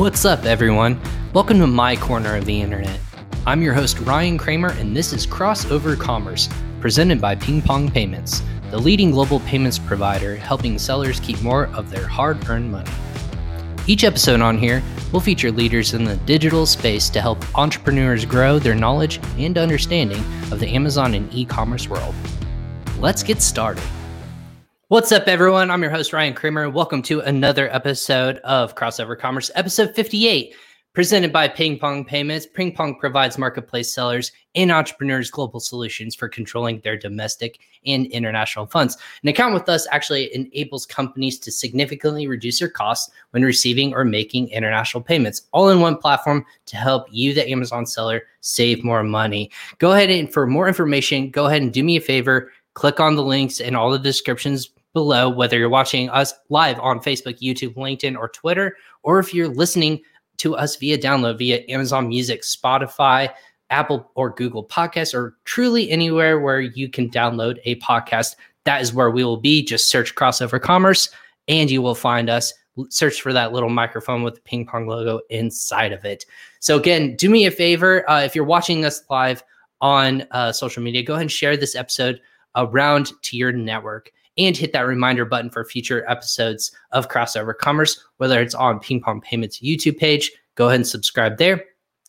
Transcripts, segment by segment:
What's up, everyone? Welcome to my corner of the internet. I'm your host, Ryan Kramer, and this is Crossover Commerce, presented by Ping Pong Payments, the leading global payments provider helping sellers keep more of their hard earned money. Each episode on here will feature leaders in the digital space to help entrepreneurs grow their knowledge and understanding of the Amazon and e commerce world. Let's get started. What's up, everyone? I'm your host, Ryan Kramer. Welcome to another episode of Crossover Commerce, episode 58, presented by Ping Pong Payments. Ping Pong provides marketplace sellers and entrepreneurs global solutions for controlling their domestic and international funds. An account with us actually enables companies to significantly reduce their costs when receiving or making international payments, all in one platform to help you, the Amazon seller, save more money. Go ahead and for more information, go ahead and do me a favor. Click on the links in all the descriptions below, whether you're watching us live on Facebook, YouTube, LinkedIn, or Twitter, or if you're listening to us via download via Amazon Music, Spotify, Apple or Google Podcasts, or truly anywhere where you can download a podcast. That is where we will be. Just search Crossover Commerce and you will find us. Search for that little microphone with the ping pong logo inside of it. So, again, do me a favor. Uh, if you're watching us live on uh, social media, go ahead and share this episode around to your network and hit that reminder button for future episodes of Crossover Commerce, whether it's on Ping Pong Payments YouTube page. Go ahead and subscribe there.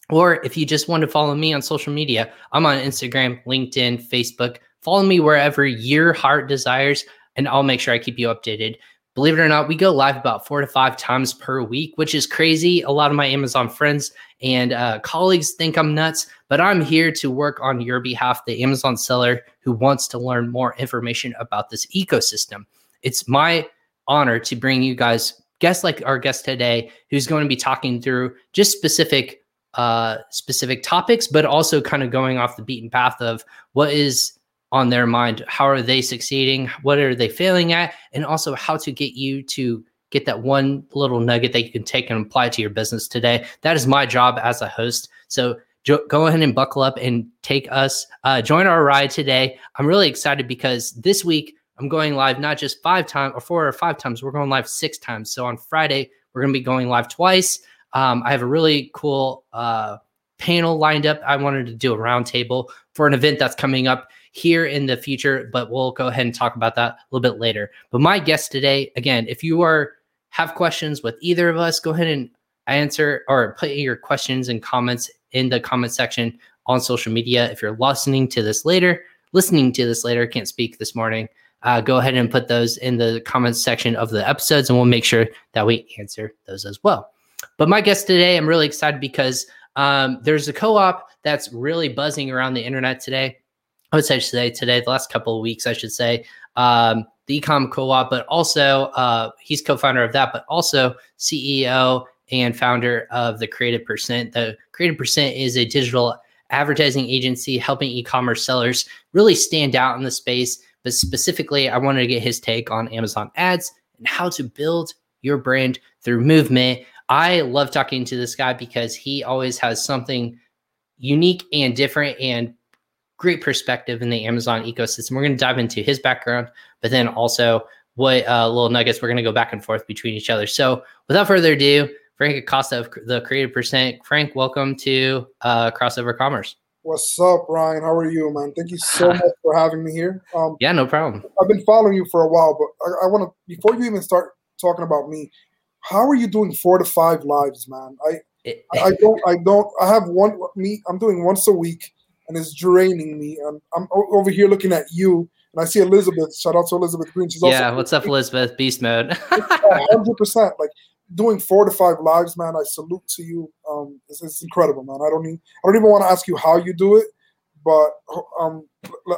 Or if you just want to follow me on social media, I'm on Instagram, LinkedIn, Facebook. Follow me wherever your heart desires, and I'll make sure I keep you updated. Believe it or not, we go live about four to five times per week, which is crazy. A lot of my Amazon friends and uh, colleagues think I'm nuts, but I'm here to work on your behalf, the Amazon seller who wants to learn more information about this ecosystem. It's my honor to bring you guys guests like our guest today, who's going to be talking through just specific uh, specific topics, but also kind of going off the beaten path of what is on their mind. How are they succeeding? What are they failing at? And also how to get you to get that one little nugget that you can take and apply to your business today. That is my job as a host. So jo- go ahead and buckle up and take us, uh, join our ride today. I'm really excited because this week I'm going live not just five times or four or five times, we're going live six times. So on Friday, we're going to be going live twice. Um, I have a really cool uh, panel lined up. I wanted to do a roundtable for an event that's coming up here in the future, but we'll go ahead and talk about that a little bit later. But my guest today, again, if you are have questions with either of us, go ahead and answer or put your questions and comments in the comment section on social media. If you're listening to this later, listening to this later, can't speak this morning, uh, go ahead and put those in the comments section of the episodes, and we'll make sure that we answer those as well. But my guest today, I'm really excited because um, there's a co-op that's really buzzing around the internet today. I would say today, today, the last couple of weeks, I should say, um, the Ecom Co-op, but also uh, he's co-founder of that, but also CEO and founder of the Creative Percent. The Creative Percent is a digital advertising agency helping e-commerce sellers really stand out in the space. But specifically, I wanted to get his take on Amazon ads and how to build your brand through movement. I love talking to this guy because he always has something unique and different and great perspective in the Amazon ecosystem. We're going to dive into his background, but then also what uh, little nuggets we're going to go back and forth between each other. So without further ado, Frank Acosta of the Creative Percent. Frank, welcome to uh, Crossover Commerce. What's up, Ryan? How are you, man? Thank you so much for having me here. Um, yeah, no problem. I've been following you for a while, but I, I want to before you even start talking about me. How are you doing four to five lives, man? I I don't I don't I have one me. I'm doing once a week and it's draining me. And I'm over here looking at you, and I see Elizabeth. Shout out to Elizabeth Green. She's yeah. what's up, Elizabeth? Beast mode. Hundred percent. Like doing four to five lives, man. I salute to you. Um, it's, it's incredible, man. I don't need. I don't even want to ask you how you do it but um,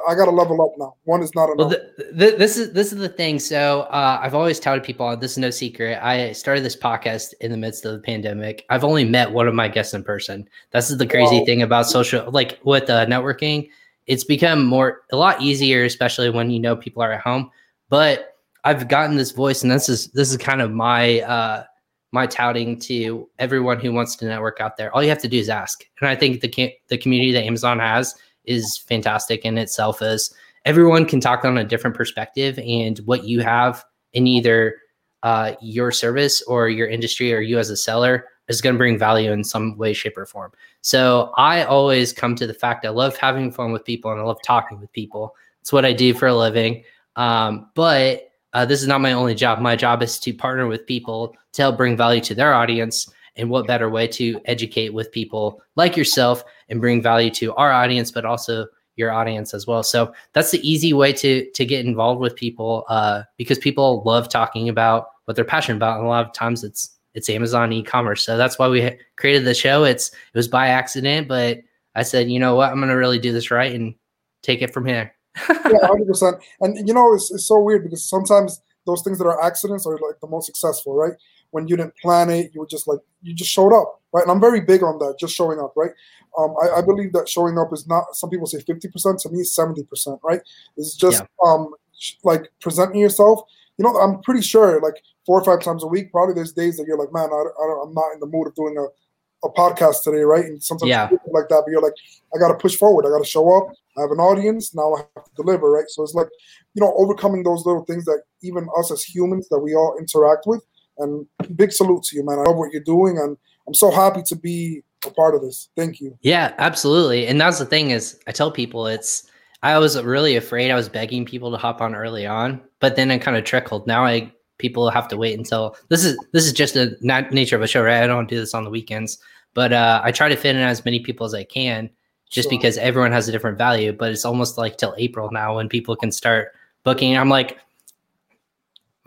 I got to level up now. One is not enough. Well, the, the, this is this is the thing. So uh, I've always touted people. This is no secret. I started this podcast in the midst of the pandemic. I've only met one of my guests in person. This is the crazy wow. thing about social, like with uh, networking. It's become more a lot easier, especially when you know people are at home. But I've gotten this voice, and this is this is kind of my uh, my touting to everyone who wants to network out there. All you have to do is ask, and I think the the community that Amazon has is fantastic in itself as everyone can talk on a different perspective and what you have in either uh, your service or your industry or you as a seller is going to bring value in some way, shape, or form. So I always come to the fact I love having fun with people and I love talking with people. It's what I do for a living. Um, but uh, this is not my only job. My job is to partner with people to help bring value to their audience. And what better way to educate with people like yourself and bring value to our audience, but also your audience as well. So that's the easy way to to get involved with people uh, because people love talking about what they're passionate about, and a lot of times it's it's Amazon e-commerce. So that's why we created the show. It's it was by accident, but I said, you know what, I'm gonna really do this right and take it from here. yeah, hundred percent. And you know, it's, it's so weird because sometimes those things that are accidents are like the most successful, right? When you didn't plan it, you were just like you just showed up, right? And I'm very big on that, just showing up, right? Um, I, I, believe that showing up is not. Some people say fifty percent. To me, seventy percent, right? It's just yeah. um, like presenting yourself. You know, I'm pretty sure like four or five times a week. Probably there's days that you're like, man, I, I am not in the mood of doing a, a podcast today, right? And sometimes yeah. like that, but you're like, I got to push forward. I got to show up. I have an audience. Now I have to deliver, right? So it's like, you know, overcoming those little things that even us as humans that we all interact with. And big salute to you, man. I love what you're doing, and I'm so happy to be a part of this. Thank you. Yeah, absolutely. And that's the thing is, I tell people it's. I was really afraid. I was begging people to hop on early on, but then it kind of trickled. Now I people have to wait until this is this is just the nature of a show, right? I don't do this on the weekends, but uh, I try to fit in as many people as I can, just sure. because everyone has a different value. But it's almost like till April now when people can start booking. I'm like,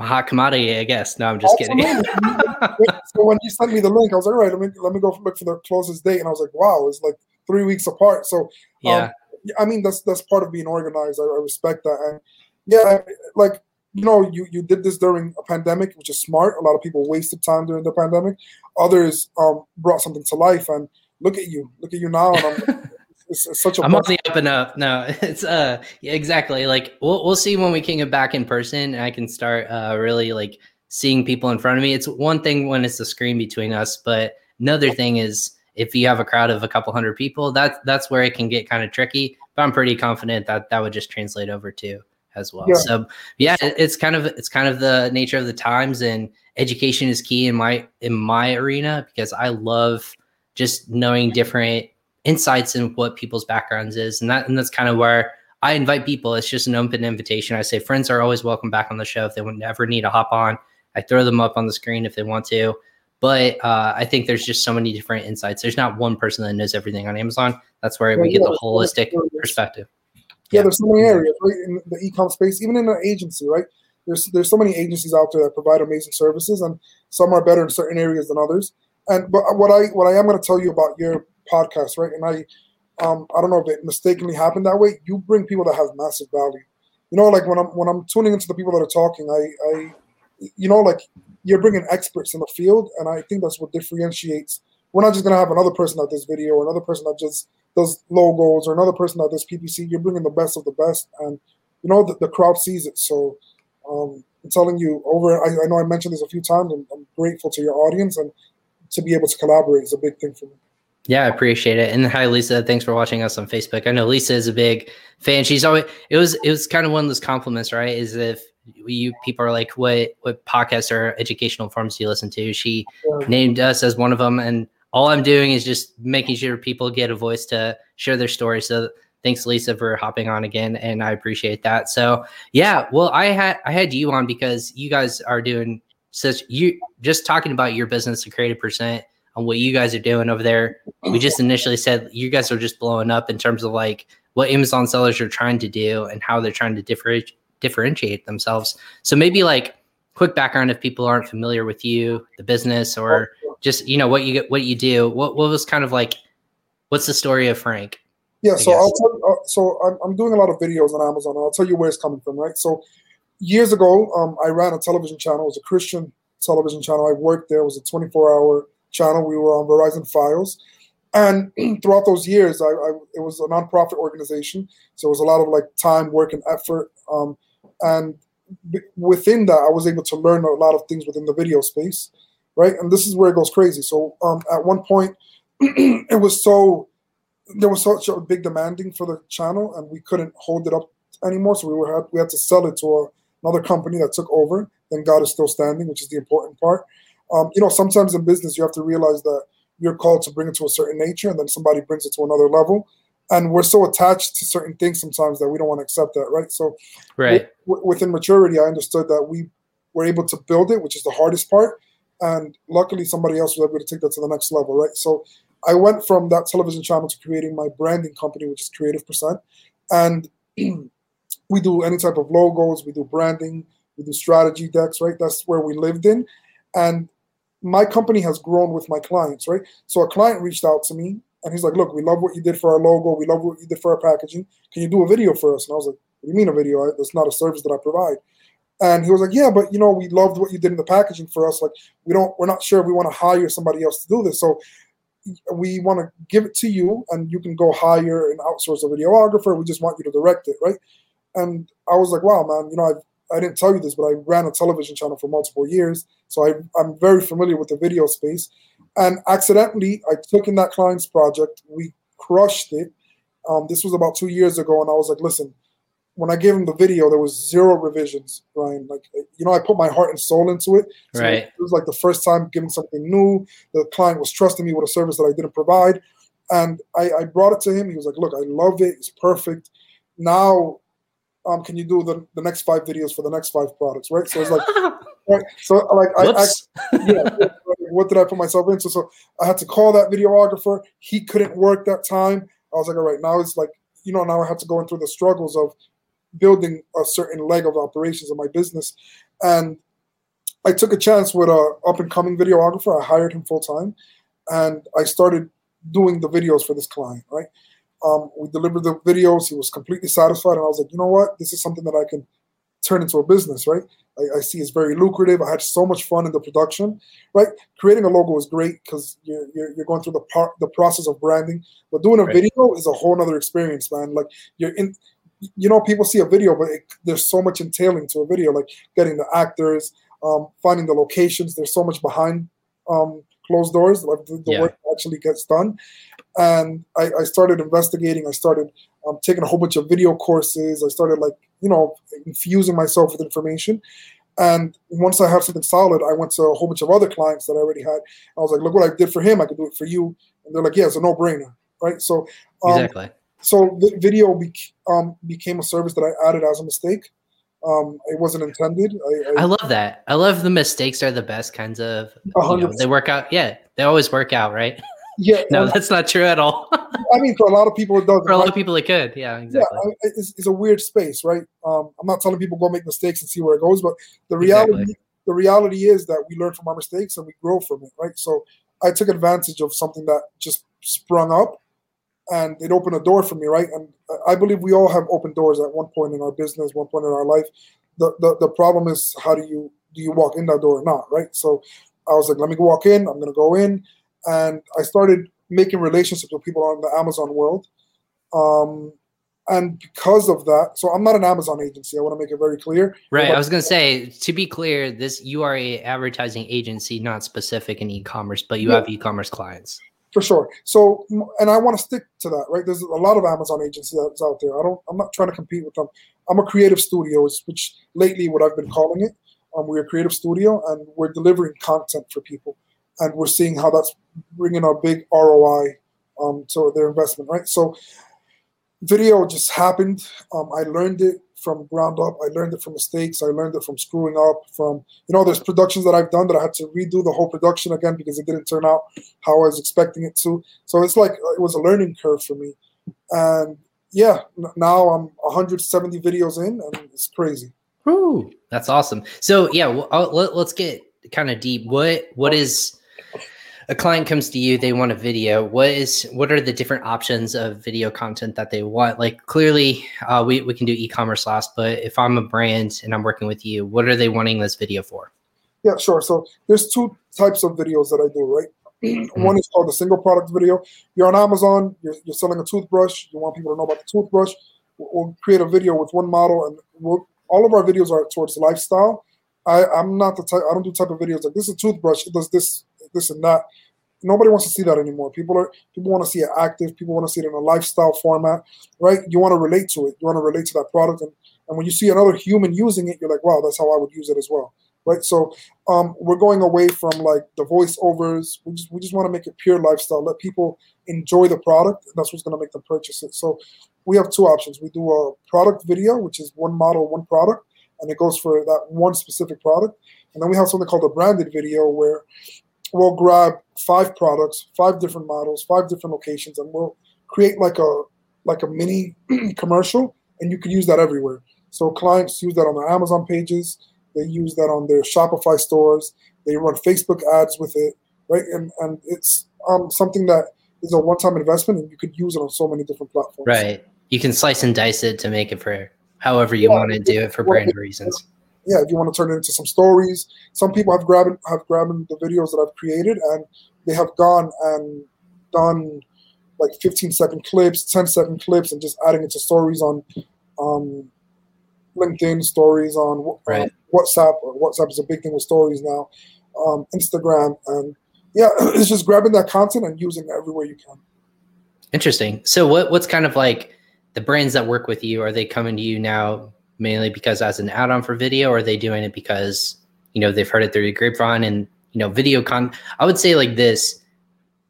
hot commodity, I guess. No, I'm just kidding. so when you sent me the link, I was like, all right, let me let me go look for the closest date, and I was like, wow, it's like three weeks apart. So um, yeah, I mean that's that's part of being organized. I, I respect that, and yeah, like you know, you, you did this during a pandemic, which is smart. A lot of people wasted time during the pandemic. Others um, brought something to life, and look at you, look at you now. And it's, it's, such a. I'm on the up and up. No, it's uh, yeah, exactly. Like we'll we'll see when we can get back in person, and I can start uh, really like seeing people in front of me. It's one thing when it's the screen between us, but another thing is if you have a crowd of a couple hundred people, that that's where it can get kind of tricky. But I'm pretty confident that that would just translate over to as well. Yeah. So yeah, it's kind of it's kind of the nature of the times and education is key in my in my arena because I love just knowing different insights in what people's backgrounds is and that and that's kind of where I invite people. It's just an open invitation. I say friends are always welcome back on the show if they would ever need to hop on. I throw them up on the screen if they want to. But uh, I think there's just so many different insights. There's not one person that knows everything on Amazon. That's where we get the holistic perspective yeah, there's so many areas right in the e-com space, even in an agency, right? There's there's so many agencies out there that provide amazing services, and some are better in certain areas than others. And but what I what I am going to tell you about your podcast, right? And I um I don't know if it mistakenly happened that way. You bring people that have massive value. You know, like when I'm when I'm tuning into the people that are talking, I I you know like you're bringing experts in the field, and I think that's what differentiates. We're not just to have another person at this video or another person that just does logos or another person that does PPC, you're bringing the best of the best, and you know the, the crowd sees it. So um, I'm telling you, over. I, I, know I mentioned this a few times, and I'm grateful to your audience, and to be able to collaborate is a big thing for me. Yeah, I appreciate it. And hi, Lisa. Thanks for watching us on Facebook. I know Lisa is a big fan. She's always it was it was kind of one of those compliments, right? Is if you people are like, what what podcasts or educational forms do you listen to? She named us as one of them, and all I'm doing is just making sure people get a voice to share their story. So thanks Lisa for hopping on again and I appreciate that. So yeah, well I had I had you on because you guys are doing such you just talking about your business to Creative percent on what you guys are doing over there. We just initially said you guys are just blowing up in terms of like what Amazon sellers are trying to do and how they're trying to differentiate differentiate themselves. So maybe like quick background if people aren't familiar with you, the business or just you know what you get what you do. What, what was kind of like what's the story of frank? Yeah I so guess? I'll tell, uh, so I'm, I'm doing a lot of videos on amazon and i'll tell you where it's coming from right? So years ago um, i ran a television channel. It was a christian television channel. I worked there. It was a 24 hour channel we were on verizon FiOS and throughout those years I, I, it was a nonprofit organization so it was a lot of like time work and effort um, and within that i was able to learn a lot of things within the video space right? And this is where it goes crazy. So um, at one point, it was so there was such a big demanding for the channel, and we couldn't hold it up anymore. So we were we had to sell it to a, another company that took over. Then God is still standing, which is the important part. Um, you know, sometimes in business you have to realize that you're called to bring it to a certain nature, and then somebody brings it to another level. And we're so attached to certain things sometimes that we don't want to accept that, right? So, right w- within maturity, I understood that we were able to build it, which is the hardest part. And luckily, somebody else was able to take that to the next level, right? So, I went from that television channel to creating my branding company, which is Creative Percent, and we do any type of logos, we do branding, we do strategy decks, right? That's where we lived in, and my company has grown with my clients, right? So a client reached out to me and he's like, "Look, we love what you did for our logo. We love what you did for our packaging. Can you do a video for us?" And I was like, "What do you mean a video? That's not a service that I provide." And he was like, "Yeah, but you know, we loved what you did in the packaging for us. Like, we don't, we're not sure we want to hire somebody else to do this. So we want to give it to you, and you can go hire and outsource a videographer. We just want you to direct it, right?" And I was like, "Wow, man, you know, I've I didn't tell you this, but I ran a television channel for multiple years, so I, I'm very familiar with the video space. And accidentally, I took in that client's project. We crushed it. Um, this was about two years ago, and I was like, "Listen, when I gave him the video, there was zero revisions, Ryan. Like, you know, I put my heart and soul into it. So right. It was like the first time giving something new. The client was trusting me with a service that I didn't provide, and I, I brought it to him. He was like, "Look, I love it. It's perfect." Now um, can you do the, the next five videos for the next five products, right? So it's like, right? So like, I, I yeah, what did I put myself into? So I had to call that videographer. He couldn't work that time. I was like, all right, now it's like, you know, now I have to go through the struggles of building a certain leg of operations of my business, and I took a chance with a up and coming videographer. I hired him full time, and I started doing the videos for this client, right? Um, we delivered the videos. He was completely satisfied, and I was like, you know what? This is something that I can turn into a business, right? I, I see it's very lucrative. I had so much fun in the production, right? Creating a logo is great because you're, you're, you're going through the part the process of branding, but doing a right. video is a whole other experience, man. Like you're in, you know, people see a video, but it, there's so much entailing to a video, like getting the actors, um, finding the locations. There's so much behind um, closed doors, like the, the yeah. work actually gets done and I, I started investigating. I started um, taking a whole bunch of video courses. I started like you know infusing myself with information. And once I had something solid, I went to a whole bunch of other clients that I already had. I was like, "Look what I did for him. I could do it for you." And they're like, "Yeah, it's a no-brainer, right?" So um, exactly. So the video be- um, became a service that I added as a mistake. Um, it wasn't intended. I, I, I, love that. I love the mistakes are the best kinds of. You know, they work out. Yeah, they always work out, right? Yeah. no, um, that's not true at all. I mean, for a lot of people, it does. For a lot of people, it could. Yeah, exactly. Yeah, it's, it's a weird space, right? Um, I'm not telling people go make mistakes and see where it goes, but the reality, exactly. the reality is that we learn from our mistakes and we grow from it, right? So I took advantage of something that just sprung up, and it opened a door for me, right? And I believe we all have open doors at one point in our business, one point in our life. The the, the problem is how do you do you walk in that door or not, right? So I was like, let me walk in. I'm gonna go in and I started making relationships with people on the Amazon world. Um, and because of that, so I'm not an Amazon agency. I want to make it very clear. Right. I was going to say, to be clear, this you are a advertising agency, not specific in e-commerce, but you yeah, have e-commerce clients. For sure. So, and I want to stick to that. Right. There's a lot of Amazon agencies that's out there. I don't. I'm not trying to compete with them. I'm a creative studio, which lately what I've been calling it. Um, we're a creative studio, and we're delivering content for people and we're seeing how that's bringing a big ROI um, to their investment, right? So, video just happened. Um, I learned it from ground up. I learned it from mistakes. I learned it from screwing up. From you know, there's productions that I've done that I had to redo the whole production again because it didn't turn out how I was expecting it to. So it's like it was a learning curve for me, and yeah, now I'm 170 videos in, and it's crazy. Ooh, that's awesome. So yeah, well, let, us get kind of deep. What what is a client comes to you they want a video what is what are the different options of video content that they want like clearly uh, we, we can do e-commerce last but if i'm a brand and i'm working with you what are they wanting this video for yeah sure so there's two types of videos that i do right mm-hmm. one is called the single product video you're on amazon you're, you're, selling a toothbrush you want people to know about the toothbrush we'll, we'll create a video with one model and we'll, all of our videos are towards lifestyle I, I'm not the type. I don't do type of videos like this is a toothbrush. It does this this and that. Nobody wants to see that anymore. People are people want to see it active. People want to see it in a lifestyle format, right? You want to relate to it. You want to relate to that product, and, and when you see another human using it, you're like, wow, that's how I would use it as well. right? So um, we're going away from like the voiceovers. We just we just want to make it pure lifestyle. Let people enjoy the product. That's what's going to make them purchase it. So we have two options. We do a product video, which is one model, one product, and it goes for that one specific product. And then we have something called a branded video where we'll grab five products, five different models, five different locations, and we'll create like a like a mini commercial, and you can use that everywhere. So clients use that on their Amazon pages. They use that on their Shopify stores. They run Facebook ads with it, right? And and it's um, something that is a one-time investment, and you could use it on so many different platforms. Right. You can slice and dice it to make it for however you yeah, want to do it for brand reasons. Yeah, if you want to turn it into some stories, some people have grabbed have grabbed the videos that I've created, and they have gone and done like 15 second clips, 10 second clips, and just adding it to stories on um, LinkedIn, stories on right. WhatsApp. WhatsApp is a big thing with stories now. Um, Instagram, and yeah, it's just grabbing that content and using it everywhere you can. Interesting. So, what what's kind of like the brands that work with you? Are they coming to you now mainly because as an add-on for video, or are they doing it because you know they've heard it through the grapevine and you know video con? I would say like this: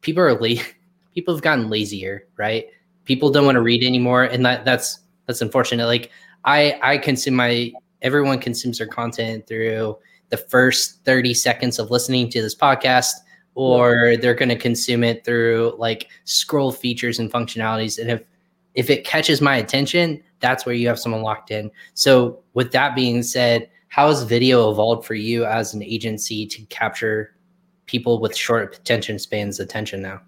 people are la- people have gotten lazier, right? People don't want to read anymore, and that that's that's unfortunate. Like I I consume my everyone consumes their content through the first 30 seconds of listening to this podcast or they're going to consume it through like scroll features and functionalities and if if it catches my attention that's where you have someone locked in so with that being said how has video evolved for you as an agency to capture people with short attention spans attention now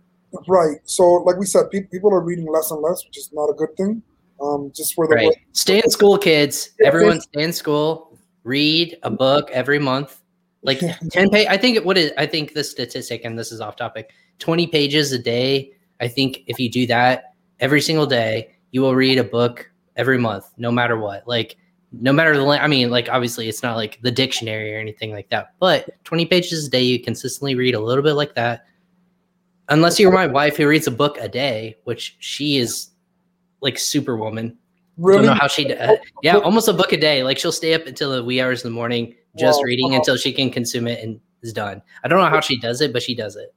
right so like we said people are reading less and less which is not a good thing um, just for the right. stay in school, kids. Yeah, Everyone stay in school. Read a book every month. Like ten page. I think what is. I think the statistic, and this is off topic. Twenty pages a day. I think if you do that every single day, you will read a book every month, no matter what. Like no matter the. I mean, like obviously, it's not like the dictionary or anything like that. But twenty pages a day, you consistently read a little bit like that. Unless you're my wife who reads a book a day, which she is like Superwoman. Really? Don't know how she. Uh, yeah, almost a book a day. Like she'll stay up until the wee hours in the morning just reading until she can consume it and is done. I don't know how she does it, but she does it.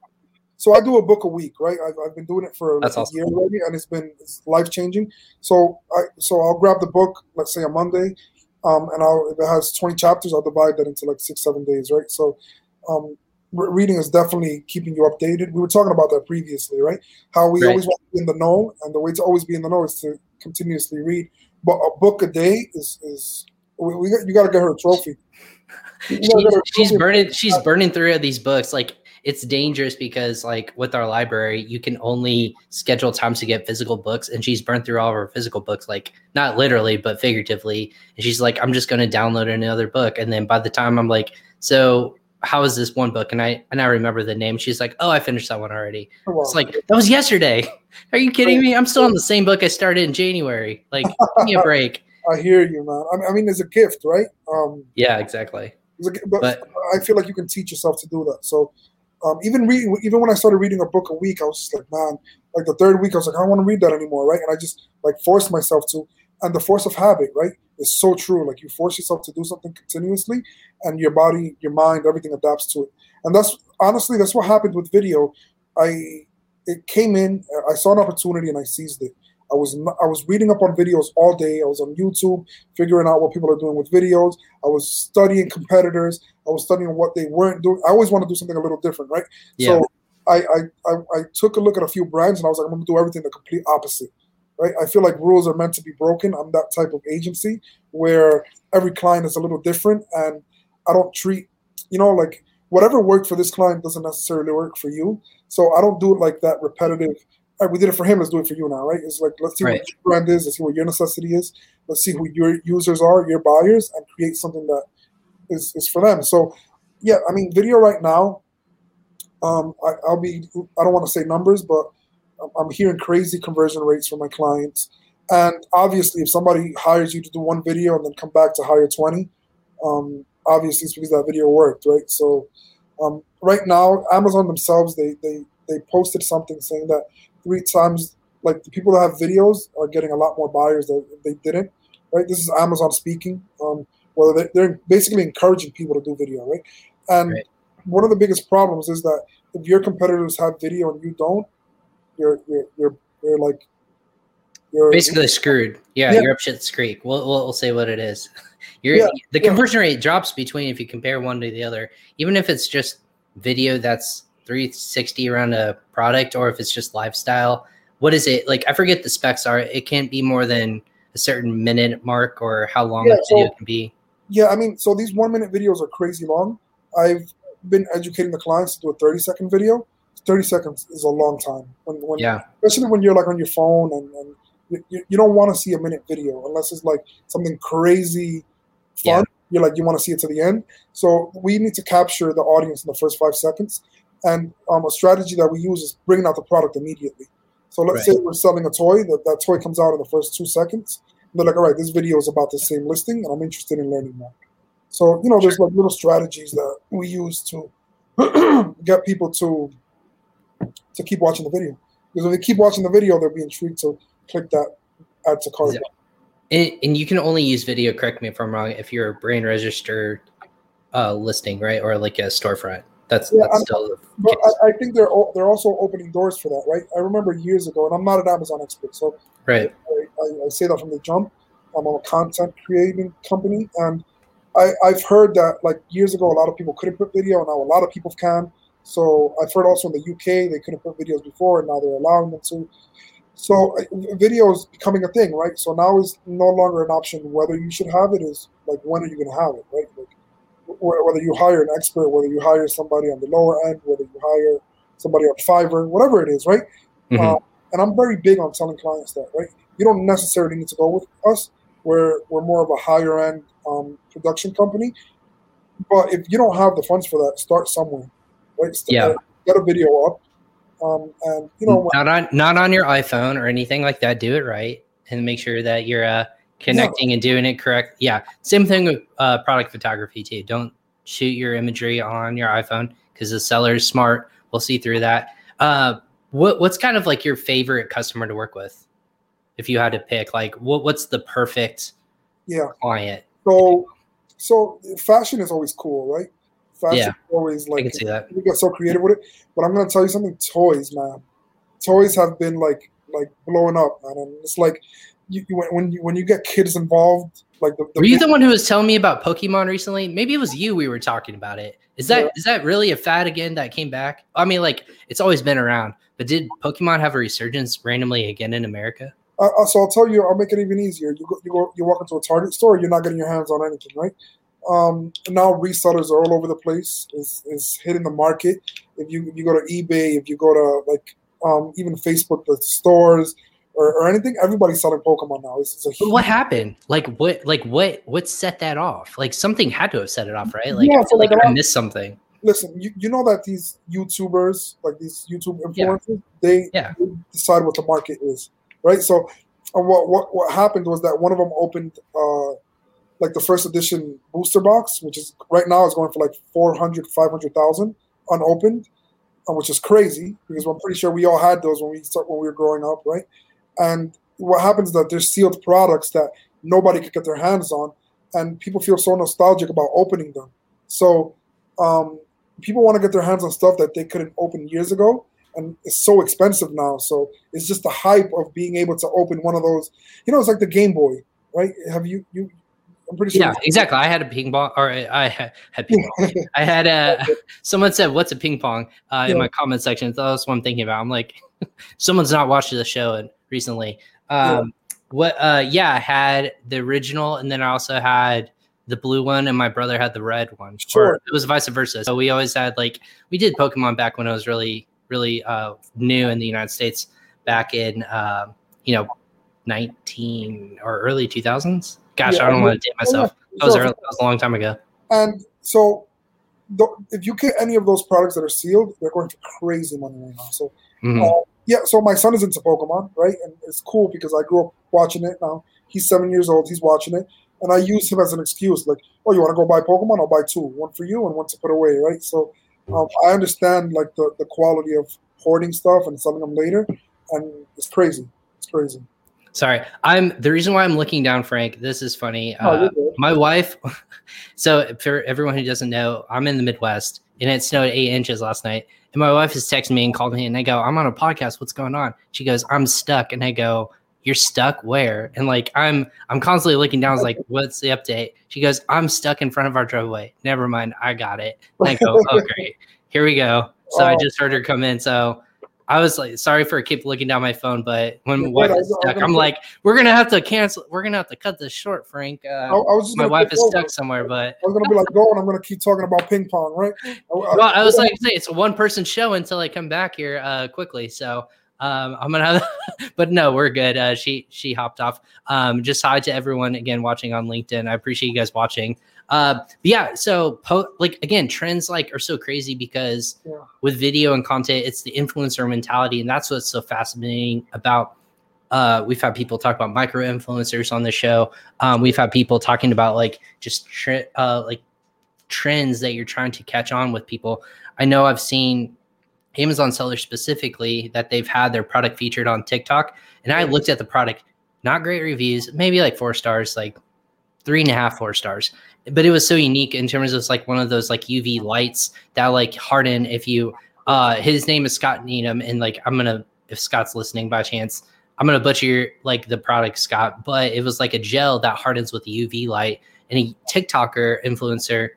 So I do a book a week, right? I've, I've been doing it for awesome. a year already, and it's been life changing. So I so I'll grab the book, let's say a Monday, um, and I'll if it has twenty chapters, I'll divide that into like six seven days, right? So um, reading is definitely keeping you updated. We were talking about that previously, right? How we right. always want to be in the know, and the way to always be in the know is to continuously read. But a book a day is is we, we got, you got to get her a trophy. She's, she's burning. She's burning through these books. Like it's dangerous because, like with our library, you can only schedule times to get physical books, and she's burned through all of her physical books, like not literally but figuratively. And she's like, "I'm just going to download another book," and then by the time I'm like, "So how is this one book? And I and I remember the name. She's like, oh, I finished that one already. Oh, It's like that was yesterday. Are you kidding me? I'm still on the same book I started in January. Like, give me a break. I hear you, man. I mean, it's a gift, right? Um, yeah, exactly. But, but, I feel like you can teach yourself to do that. So um, even reading, even when I started reading a book a week, I was just like, man, like the third week, I was like, I don't want to read that anymore, right? And I just like forced myself to. And the force of habit, right? is so true. Like you force yourself to do something continuously, and your body, your mind, everything adapts to it. And that's honestly that's what happened with video. I it came in. I saw an opportunity and I seized it. I was I was reading up on videos all day. I was on YouTube figuring out what people are doing with videos. I was studying competitors. I was studying what they weren't doing. I always want to do something a little different, right? Yeah. So I, I, I I took a look at a few brands and I was like, I'm going to do everything the complete opposite right? I feel like rules are meant to be broken. I'm that type of agency where every client is a little different, and I don't treat, you know, like whatever worked for this client doesn't necessarily work for you. So I don't do it like that repetitive. Right, we did it for him. Let's do it for you now, right? It's like let's see right. what your brand is. Let's see what your necessity is. Let's see who your users are, your buyers, and create something that is, is for them. So, yeah, I mean, video right now. Um, I, I'll be. I don't want to say numbers, but I'm hearing crazy conversion rates from my clients. And obviously, if somebody hires you to do one video and then come back to hire 20, um, obviously it's because that video worked, right? So um, right now, Amazon themselves, they, they, they posted something saying that three times, like the people that have videos are getting a lot more buyers that they didn't, right? This is Amazon speaking. Um, whether they're basically encouraging people to do video, right? And right. one of the biggest problems is that if your competitors have video and you don't, you're you're you're, you're like you're basically screwed. Yeah, yeah, you're up shit's creek. We'll, we'll, we'll say what it is. You're yeah, the conversion yeah. rate drops between if you compare one to the other, even if it's just video that's 360 around a product or if it's just lifestyle. What is it like? I forget the specs are. It can't be more than a certain minute mark or how long yeah, video so, can be. Yeah, I mean, so these one minute videos are crazy long. I've been educating the clients to do a 30 second video. 30 seconds is a long time. When, when yeah. Especially when you're like on your phone and, and you, you don't want to see a minute video unless it's like something crazy fun. Yeah. You're like you want to see it to the end. So we need to capture the audience in the first five seconds. And um, a strategy that we use is bringing out the product immediately. So let's right. say we're selling a toy, that, that toy comes out in the first two seconds. They're like, all right, this video is about the same listing, and I'm interested in learning more. So, you know, there's like little strategies that we use to get people to to keep watching the video. Because if they keep watching the video, they'll be intrigued to click that add to cart. And, and you can only use video, correct me if I'm wrong, if you're a brand registered uh, listing, right? Or like a storefront. That's, yeah, that's still. But I, I, think they're they're also opening doors for that, right? I remember years ago, and I'm not an Amazon expert, so right. I, I, I say that from the jump. I'm a content creating company, and I, I've heard that like years ago, a lot of people couldn't put video, and now a lot of people can. So I've heard also in the UK they couldn't put videos before, and now they're allowing them to. So video is becoming a thing, right? So now is no longer an option. Whether you should have it is like when are you going to have it, right? Whether you hire an expert, whether you hire somebody on the lower end, whether you hire somebody on Fiverr, whatever it is, right? Mm-hmm. Uh, and I'm very big on telling clients that, right? You don't necessarily need to go with us. We're we're more of a higher end um, production company, but if you don't have the funds for that, start somewhere, right? Start, yeah. Get a video up, um, and you know, not on not on your iPhone or anything like that. Do it right and make sure that you're uh, connecting yeah. and doing it correct. Yeah, same thing with uh, product photography too. Don't shoot your imagery on your iPhone because the seller is smart. We'll see through that. Uh, what what's kind of like your favorite customer to work with? If you had to pick, like what what's the perfect yeah client? So so fashion is always cool, right? Fashion yeah, always like I can see that. we get so creative with it. But I'm gonna tell you something. Toys, man. Toys have been like like blowing up, man. And it's like you, when you when you get kids involved, like the, the were you the one who was telling me about Pokemon recently? Maybe it was you. We were talking about it. Is that yeah. is that really a fad again that came back? I mean, like it's always been around, but did Pokemon have a resurgence randomly again in America? Uh, uh so I'll tell you, I'll make it even easier. You go, you go, you walk into a Target store, you're not getting your hands on anything, right? Um, now resellers are all over the place. Is is hitting the market. If you if you go to eBay, if you go to like um, even Facebook, the stores or, or anything, everybody's selling Pokemon now. It's, it's what happened? Like what? Like what? What set that off? Like something had to have set it off, right? Like yeah, so like, like I missed something. Listen, you, you know that these YouTubers, like these YouTube influencers, yeah. They, yeah. they decide what the market is, right? So, uh, what what what happened was that one of them opened uh, like the first edition booster box, which is right now is going for like 400, 500,000 unopened, uh, which is crazy because I'm pretty sure we all had those when we start when we were growing up, right? And what happens is that there's sealed products that nobody could get their hands on, and people feel so nostalgic about opening them. So um, people want to get their hands on stuff that they couldn't open years ago, and it's so expensive now. So it's just the hype of being able to open one of those. You know, it's like the Game Boy, right? Have you you I'm pretty sure. Yeah, exactly. I had a ping pong, or I had, ping pong. I had a. Someone said, "What's a ping pong?" Uh, yeah. In my comment section, that's what I'm thinking about. I'm like, someone's not watching the show recently. Um, yeah. What? Uh, yeah, I had the original, and then I also had the blue one, and my brother had the red one. Sure. Or it was vice versa. So we always had like we did Pokemon back when it was really, really uh, new in the United States back in uh, you know 19 or early 2000s. Gosh, yeah, I don't want to date myself. That was, that was a long time ago. And so, the, if you get any of those products that are sealed, they're going for crazy money right now. So, mm-hmm. uh, yeah. So my son is into Pokemon, right? And it's cool because I grew up watching it. Now he's seven years old. He's watching it, and I use him as an excuse, like, "Oh, you want to go buy Pokemon? I'll buy two, one for you and one to put away." Right. So, um, I understand like the the quality of hoarding stuff and selling them later, and it's crazy. It's crazy. Sorry, I'm the reason why I'm looking down, Frank. This is funny. Oh, uh, my wife. So for everyone who doesn't know, I'm in the Midwest, and it snowed eight inches last night. And my wife has texted me and called me, and I go, "I'm on a podcast. What's going on?" She goes, "I'm stuck," and I go, "You're stuck where?" And like I'm, I'm constantly looking down. I was like, "What's the update?" She goes, "I'm stuck in front of our driveway." Never mind, I got it. And I go, "Oh great, here we go." So oh. I just heard her come in. So I was like, sorry for keep looking down my phone, but when my wife is stuck, I'm like, we're gonna have to cancel. We're gonna have to cut this short, Frank. Uh, I, I was my wife is over. stuck somewhere, but I was gonna be like, go, and I'm gonna keep talking about ping pong, right? I, well, I was like, say it's a one person show until I come back here uh, quickly. So um, I'm gonna have, but no, we're good. Uh, she she hopped off. Um, just hi to everyone again watching on LinkedIn. I appreciate you guys watching. Uh, yeah, so po- like again, trends like are so crazy because yeah. with video and content, it's the influencer mentality, and that's what's so fascinating about. Uh, we've had people talk about micro influencers on the show. Um, we've had people talking about like just tre- uh, like trends that you're trying to catch on with people. I know I've seen Amazon sellers specifically that they've had their product featured on TikTok, and I looked at the product, not great reviews, maybe like four stars, like three and a half, four stars. But it was so unique in terms of like one of those like UV lights that like harden if you uh his name is Scott Needham and like I'm gonna if Scott's listening by chance I'm gonna butcher like the product Scott but it was like a gel that hardens with the UV light and a TikToker influencer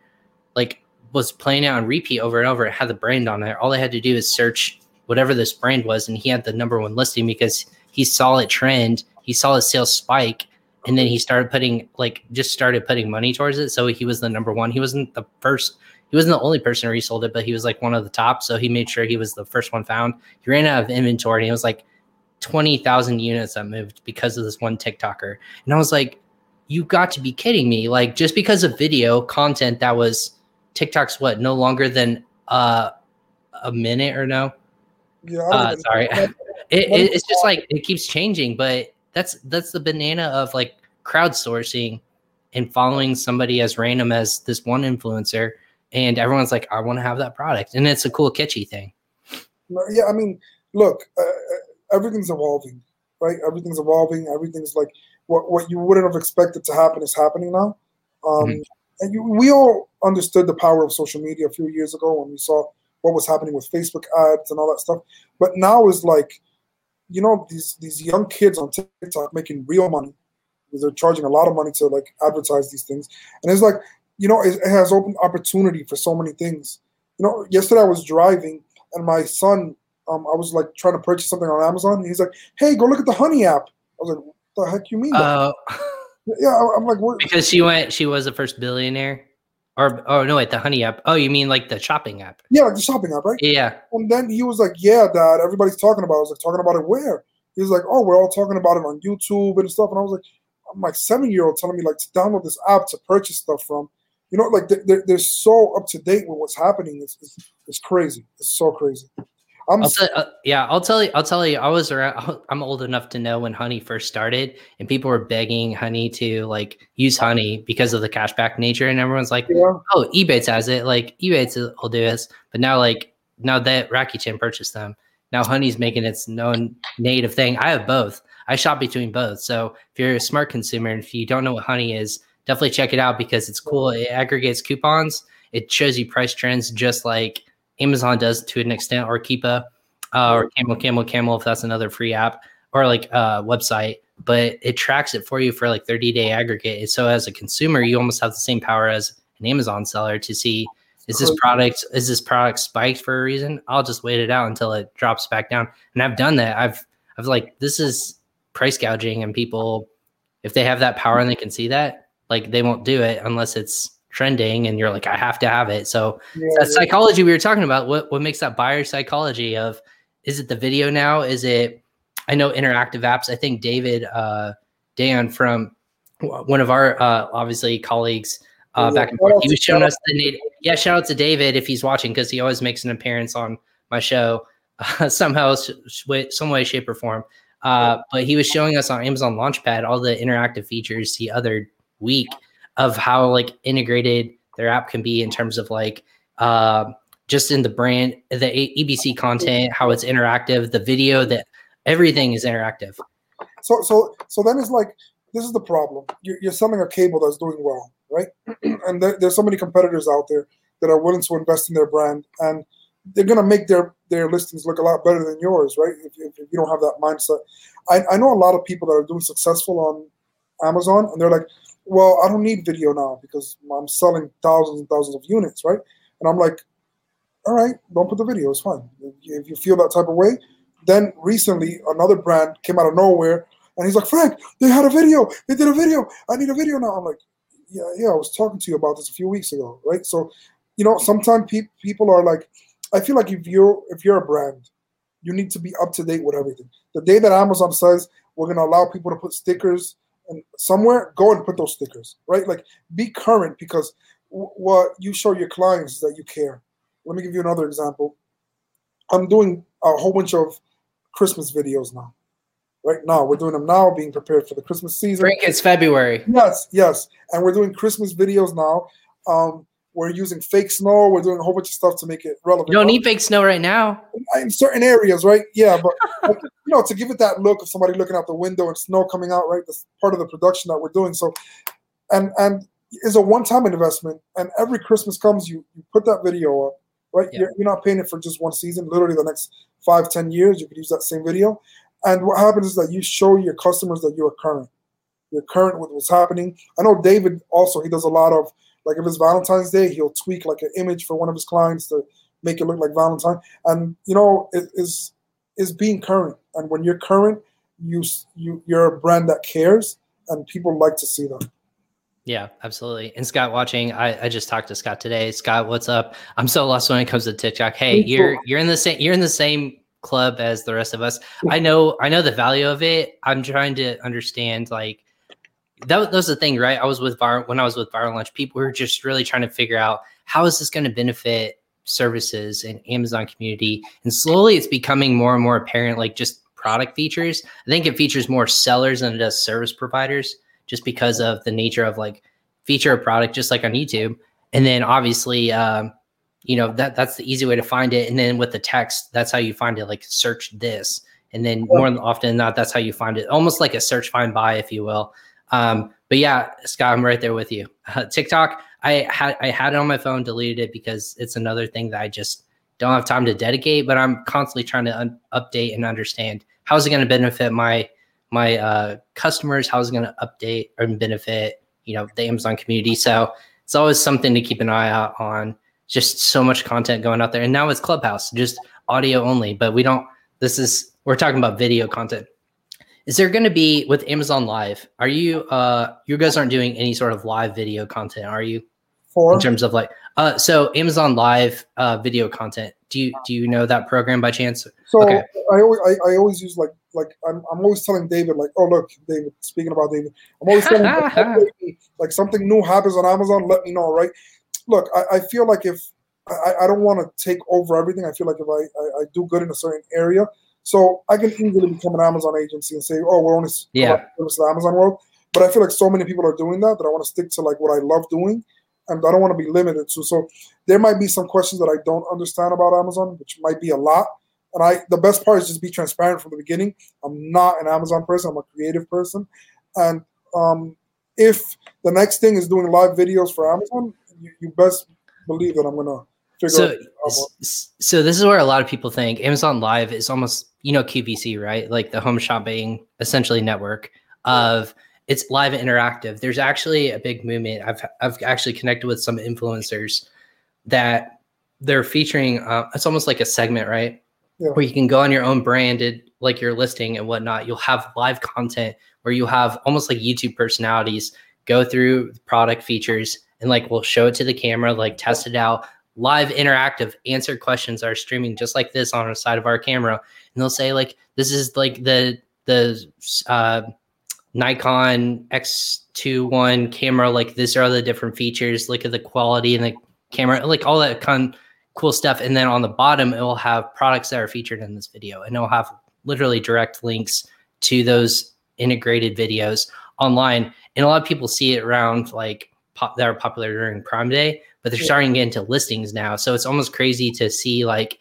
like was playing out on repeat over and over. It had the brand on it all they had to do is search whatever this brand was and he had the number one listing because he saw it trend. He saw his sales spike and then he started putting like just started putting money towards it. So he was the number one. He wasn't the first. He wasn't the only person who resold it, but he was like one of the top. So he made sure he was the first one found. He ran out of inventory, and it was like twenty thousand units that moved because of this one TikToker. And I was like, "You got to be kidding me!" Like just because of video content that was TikTok's what no longer than uh, a minute or no. Yeah, uh, sorry. it, it, it's just like it keeps changing, but that's that's the banana of like crowdsourcing and following somebody as random as this one influencer and everyone's like i want to have that product and it's a cool catchy thing. Yeah i mean look uh, uh, everything's evolving right? Everything's evolving everything's like what, what you wouldn't have expected to happen is happening now. Um, mm-hmm. and you, we all understood the power of social media a few years ago when we saw what was happening with facebook ads and all that stuff but now is like you know these these young kids on TikTok making real money they're charging a lot of money to like advertise these things, and it's like you know it, it has opened opportunity for so many things. You know, yesterday I was driving and my son, um, I was like trying to purchase something on Amazon. And he's like, "Hey, go look at the Honey app." I was like, "What the heck you mean?" Uh, yeah, I'm like, what? because she went, she was the first billionaire. Or oh no, wait, the Honey app. Oh, you mean like the shopping app? Yeah, like the shopping app, right? Yeah. And then he was like, "Yeah, Dad, everybody's talking about." it. I was like, "Talking about it where?" He was like, "Oh, we're all talking about it on YouTube and stuff." And I was like, "I'm like seven year old telling me like to download this app to purchase stuff from." You know, like they're, they're so up to date with what's happening. It's, it's, it's crazy. It's so crazy. I'm I'll tell, uh, yeah, I'll tell you. I'll tell you. I was around. I'm old enough to know when Honey first started, and people were begging Honey to like use Honey because of the cashback nature, and everyone's like, yeah. "Oh, Ebates has it. Like Ebates will do this." But now, like now that Rakuten purchased them, now Honey's making its known native thing. I have both. I shop between both. So if you're a smart consumer, and if you don't know what Honey is, definitely check it out because it's cool. It aggregates coupons. It shows you price trends just like Amazon does to an extent, or Keepa, uh, or Camel, Camel, Camel, if that's another free app, or like a uh, website. But it tracks it for you for like 30 day aggregate. So as a consumer, you almost have the same power as an Amazon seller to see is this product is this product spiked for a reason? I'll just wait it out until it drops back down. And I've done that. I've I've like this is price gouging, and people if they have that power and they can see that, like they won't do it unless it's trending and you're like i have to have it. So yeah, that psychology we were talking about what, what makes that buyer psychology of is it the video now? Is it i know interactive apps i think david uh, dan from one of our uh, obviously colleagues uh, back and forth he was showing us the native yeah shout out to david if he's watching because he always makes an appearance on my show uh, somehow some way shape or form. Uh, but he was showing us on amazon launchpad all the interactive features the other week of how like integrated their app can be in terms of like uh, just in the brand, the EBC content, how it's interactive, the video, that everything is interactive. So so so then it's like this is the problem. You're, you're selling a cable that's doing well, right? and there, there's so many competitors out there that are willing to invest in their brand, and they're gonna make their their listings look a lot better than yours, right? If, if, if you don't have that mindset, I, I know a lot of people that are doing successful on Amazon, and they're like, well, I don't need video now because I'm selling thousands and thousands of units, right? And I'm like, all right, don't put the video. It's fine. If you feel that type of way. Then recently, another brand came out of nowhere, and he's like, Frank, they had a video. They did a video. I need a video now. I'm like, yeah, yeah. I was talking to you about this a few weeks ago, right? So, you know, sometimes pe- people are like, I feel like if you're if you're a brand, you need to be up to date with everything. The day that Amazon says we're going to allow people to put stickers and somewhere, go and put those stickers, right? Like be current because w- what you show your clients is that you care. Let me give you another example. I'm doing a whole bunch of Christmas videos now. Right now, we're doing them now, being prepared for the Christmas season. Frank, it's February. Yes, yes, and we're doing Christmas videos now. Um, we're using fake snow. We're doing a whole bunch of stuff to make it relevant. You don't need fake snow right now. In certain areas, right? Yeah, but like, you know, to give it that look of somebody looking out the window and snow coming out, right? That's part of the production that we're doing. So, and and is a one-time investment. And every Christmas comes, you you put that video up, right? Yeah. You're, you're not paying it for just one season. Literally, the next five, ten years, you could use that same video. And what happens is that you show your customers that you're current. You're current with what's happening. I know David also he does a lot of like if it's Valentine's Day, he'll tweak like an image for one of his clients to make it look like Valentine. And you know, it is is being current. And when you're current, you you you're a brand that cares, and people like to see that. Yeah, absolutely. And Scott watching, I, I just talked to Scott today. Scott, what's up? I'm so lost when it comes to TikTok. Hey, you're you're in the same you're in the same club as the rest of us. I know I know the value of it. I'm trying to understand like that, that was the thing, right? I was with Viral when I was with Viral Launch. People were just really trying to figure out how is this going to benefit services and Amazon community. And slowly, it's becoming more and more apparent, like just product features. I think it features more sellers than it does service providers, just because of the nature of like feature a product, just like on YouTube. And then obviously, um, you know that that's the easy way to find it. And then with the text, that's how you find it. Like search this, and then more often than not, that's how you find it. Almost like a search find buy, if you will. Um, but yeah, Scott, I'm right there with you. Uh, TikTok, I had I had it on my phone, deleted it because it's another thing that I just don't have time to dedicate. But I'm constantly trying to un- update and understand how is it going to benefit my my uh, customers, how is it going to update and benefit you know the Amazon community. So it's always something to keep an eye out on. Just so much content going out there, and now it's Clubhouse, just audio only. But we don't. This is we're talking about video content. Is there going to be with Amazon Live? Are you uh you guys aren't doing any sort of live video content, are you? For in terms of like uh so Amazon Live uh video content. Do you do you know that program by chance? So okay. I always I, I always use like like I'm, I'm always telling David like oh look David speaking about David I'm always telling him, like something new happens on Amazon let me know right look I, I feel like if I, I don't want to take over everything I feel like if I, I, I do good in a certain area so I can easily become an Amazon agency and say, oh, we're only yeah. the Amazon world. But I feel like so many people are doing that that I want to stick to like what I love doing, and I don't want to be limited to. So there might be some questions that I don't understand about Amazon, which might be a lot. And I, the best part is just be transparent from the beginning. I'm not an Amazon person. I'm a creative person, and um, if the next thing is doing live videos for Amazon, you, you best believe that I'm gonna figure so, so this is where a lot of people think Amazon Live is almost, you know, QVC, right? Like the home shopping essentially network of it's live and interactive. There's actually a big movement. I've I've actually connected with some influencers that they're featuring. Uh, it's almost like a segment, right? Yeah. Where you can go on your own branded, like your listing and whatnot. You'll have live content where you have almost like YouTube personalities go through product features and like we'll show it to the camera, like test it out, live interactive answer questions are streaming just like this on the side of our camera. And they'll say like this is like the the uh, nikon x21 camera like these are the different features. Look at the quality and the camera like all that kind of cool stuff. And then on the bottom it will have products that are featured in this video. And it'll have literally direct links to those integrated videos online. And a lot of people see it around like pop, that are popular during prime day but they're starting to get into listings now. So it's almost crazy to see like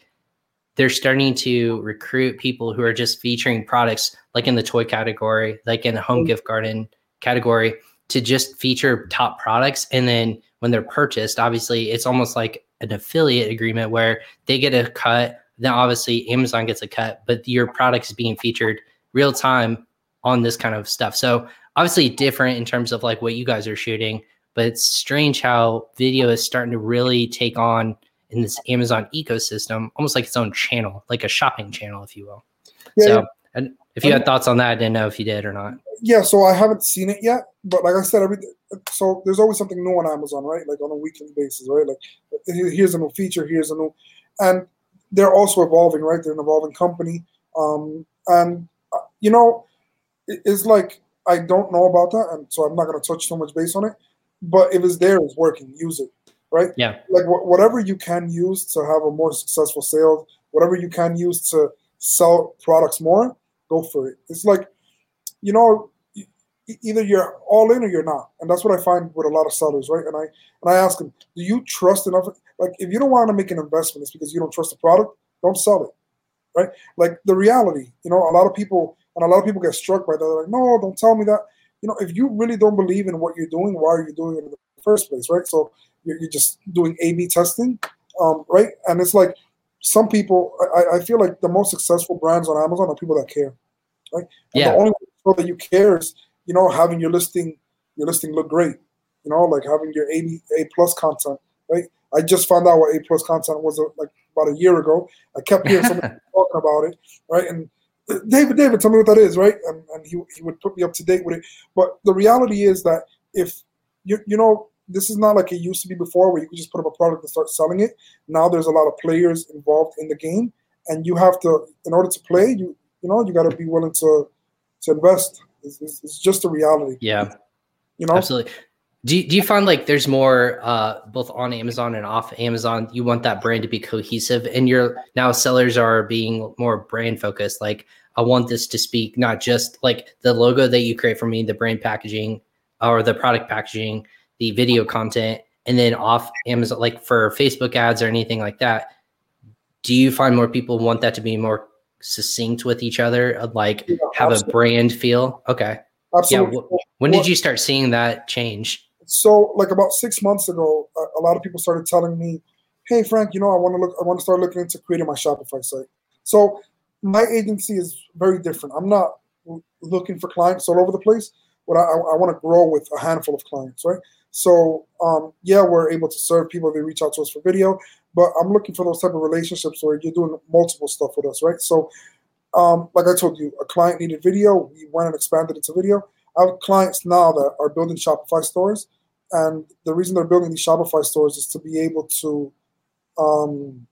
they're starting to recruit people who are just featuring products like in the toy category, like in the home mm-hmm. gift garden category, to just feature top products. And then when they're purchased, obviously it's almost like an affiliate agreement where they get a cut. Then obviously Amazon gets a cut, but your product is being featured real time on this kind of stuff. So obviously different in terms of like what you guys are shooting, but it's strange how video is starting to really take on in this Amazon ecosystem, almost like its own channel, like a shopping channel, if you will. Yeah, so, and if you had thoughts on that, I didn't know if you did or not. Yeah, so I haven't seen it yet, but like I said, every so there's always something new on Amazon, right? Like on a weekly basis, right? Like here's a new feature, here's a new, and they're also evolving, right? They're an evolving company, um, and uh, you know, it's like I don't know about that, and so I'm not going to touch so much base on it. But if it's there, it's working. Use it right? Yeah. Like wh- whatever you can use to have a more successful sale, whatever you can use to sell products more, go for it. It's like, you know, either you're all in or you're not, and that's what I find with a lot of sellers, right? And I and I ask them, do you trust enough? Like, if you don't want to make an investment, it's because you don't trust the product. Don't sell it, right? Like the reality, you know, a lot of people and a lot of people get struck by that. They're like, no, don't tell me that. You know, if you really don't believe in what you're doing, why are you doing it in the first place, right? So you're, you're just doing A/B testing, um, right? And it's like some people. I, I, feel like the most successful brands on Amazon are people that care, right? And yeah. The only way that you care is you know having your listing your listing look great, you know, like having your A A plus content, right? I just found out what A plus content was uh, like about a year ago. I kept hearing somebody talking about it, right? And David, David, tell me what that is, right? And, and he, he would put me up to date with it. But the reality is that if you you know this is not like it used to be before where you could just put up a product and start selling it. Now there's a lot of players involved in the game, and you have to, in order to play, you you know, you got to be willing to to invest. It's, it's, it's, just a reality. Yeah, you know, absolutely. Do you, do you find like there's more uh, both on Amazon and off Amazon? You want that brand to be cohesive, and you're now sellers are being more brand focused. Like I want this to speak not just like the logo that you create for me, the brand packaging or the product packaging the video content and then off Amazon, like for Facebook ads or anything like that, do you find more people want that to be more succinct with each other, like yeah, have absolutely. a brand feel? Okay. Absolutely. Yeah. When did you start seeing that change? So, like about six months ago, a lot of people started telling me, "Hey, Frank, you know, I want to look. I want to start looking into creating my Shopify site." So, my agency is very different. I'm not looking for clients all over the place. But I, I want to grow with a handful of clients, right? So um, yeah, we're able to serve people. They reach out to us for video, but I'm looking for those type of relationships where you're doing multiple stuff with us, right? So um, like I told you, a client needed video. We went and expanded into video. I have clients now that are building Shopify stores, and the reason they're building these Shopify stores is to be able to. Um,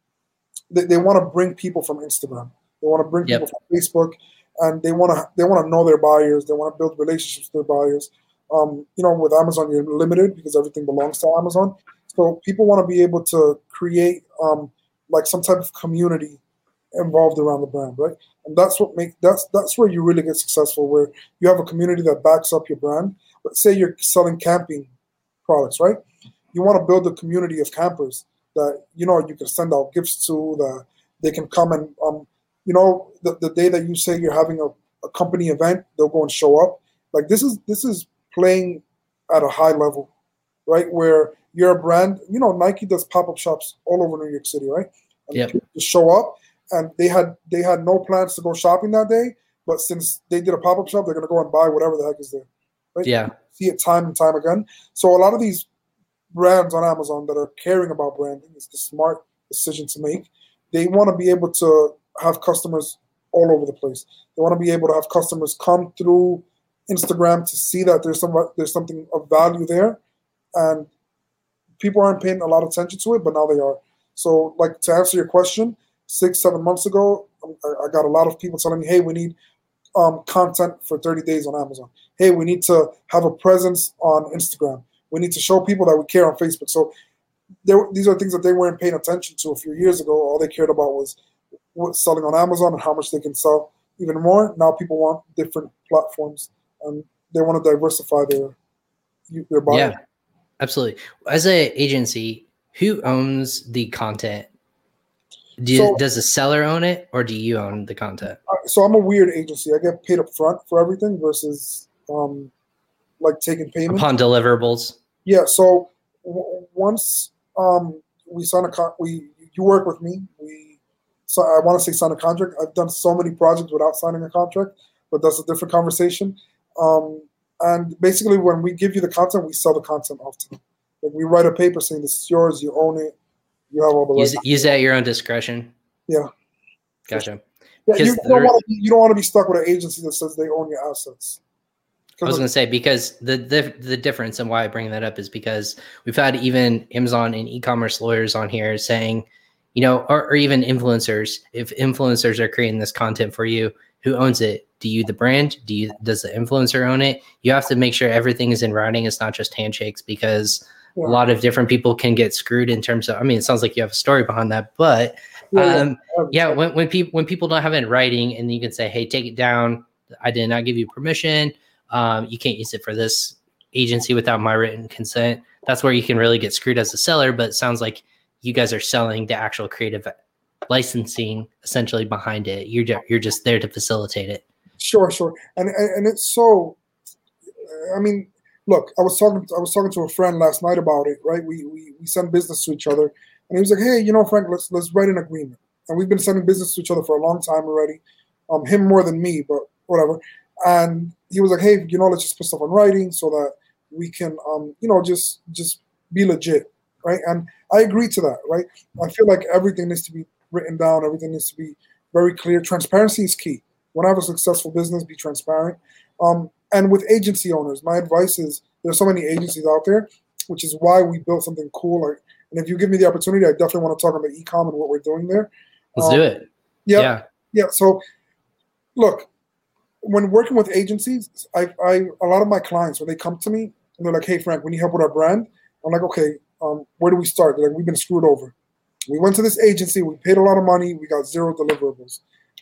they, they want to bring people from Instagram. They want to bring yep. people from Facebook, and they want to they want to know their buyers. They want to build relationships with their buyers. Um, you know, with Amazon, you're limited because everything belongs to Amazon. So people want to be able to create um, like some type of community involved around the brand, right? And that's what make that's that's where you really get successful, where you have a community that backs up your brand. But say you're selling camping products, right? You want to build a community of campers that you know you can send out gifts to, that they can come and um, you know, the, the day that you say you're having a, a company event, they'll go and show up. Like this is this is playing at a high level, right? Where you're a brand, you know, Nike does pop-up shops all over New York City, right? Yeah. Just show up, and they had they had no plans to go shopping that day, but since they did a pop-up shop, they're gonna go and buy whatever the heck is there. Right? Yeah. See it time and time again. So a lot of these brands on Amazon that are caring about branding, is the smart decision to make. They want to be able to have customers all over the place. They want to be able to have customers come through Instagram to see that there's some there's something of value there, and people aren't paying a lot of attention to it, but now they are. So, like to answer your question, six seven months ago, um, I, got a lot of people telling me, "Hey, we need um, content for 30 days on Amazon. Hey, we need to have a presence on Instagram. We need to show people that we care on Facebook." So, there, these are things that they weren't paying attention to a few years ago. All they cared about was selling on Amazon and how much they can sell even more. Now people want different platforms and they want to diversify their their buyer. Yeah, absolutely. As an agency, who owns the content? Do you, so, does the seller own it, or do you own the content? So I'm a weird agency. I get paid up front for everything versus um, like taking payment upon deliverables. Yeah. So w- once um, we sign a con- we you work with me. We so I want to say sign a contract. I've done so many projects without signing a contract, but that's a different conversation. Um, and basically, when we give you the content, we sell the content off to them. Like we write a paper saying this is yours, you own it, you have all the use, use at your own discretion. Yeah. Gotcha. Yeah, you, don't want to be, you don't want to be stuck with an agency that says they own your assets. I was going to say because the, the the difference and why I bring that up is because we've had even Amazon and e-commerce lawyers on here saying, you know, or, or even influencers. If influencers are creating this content for you, who owns it? Do you the brand? Do you does the influencer own it? You have to make sure everything is in writing. It's not just handshakes because yeah. a lot of different people can get screwed in terms of. I mean, it sounds like you have a story behind that, but um, yeah, when when people when people don't have it in writing, and you can say, hey, take it down. I did not give you permission um, you can't use it for this agency without my written consent. That's where you can really get screwed as a seller. But it sounds like you guys are selling the actual creative licensing essentially behind it. You're you're just there to facilitate it. Sure, sure, and and it's so. I mean, look, I was talking I was talking to a friend last night about it. Right, we we we send business to each other, and he was like, "Hey, you know, Frank, let's let's write an agreement." And we've been sending business to each other for a long time already. Um, him more than me, but whatever. And he was like, "Hey, you know, let's just put stuff on writing so that we can, um, you know, just just be legit, right?" And I agree to that, right? I feel like everything needs to be written down. Everything needs to be very clear. Transparency is key. When I have a successful business, be transparent. Um, and with agency owners, my advice is there's so many agencies out there, which is why we built something cool. Like, and if you give me the opportunity, I definitely want to talk about ecom and what we're doing there. Let's um, do it. Yeah, yeah. Yeah. So, look, when working with agencies, I, I a lot of my clients when they come to me and they're like, "Hey, Frank, we need help with our brand." I'm like, "Okay, um, where do we start?" They're like, "We've been screwed over. We went to this agency, we paid a lot of money, we got zero deliverables."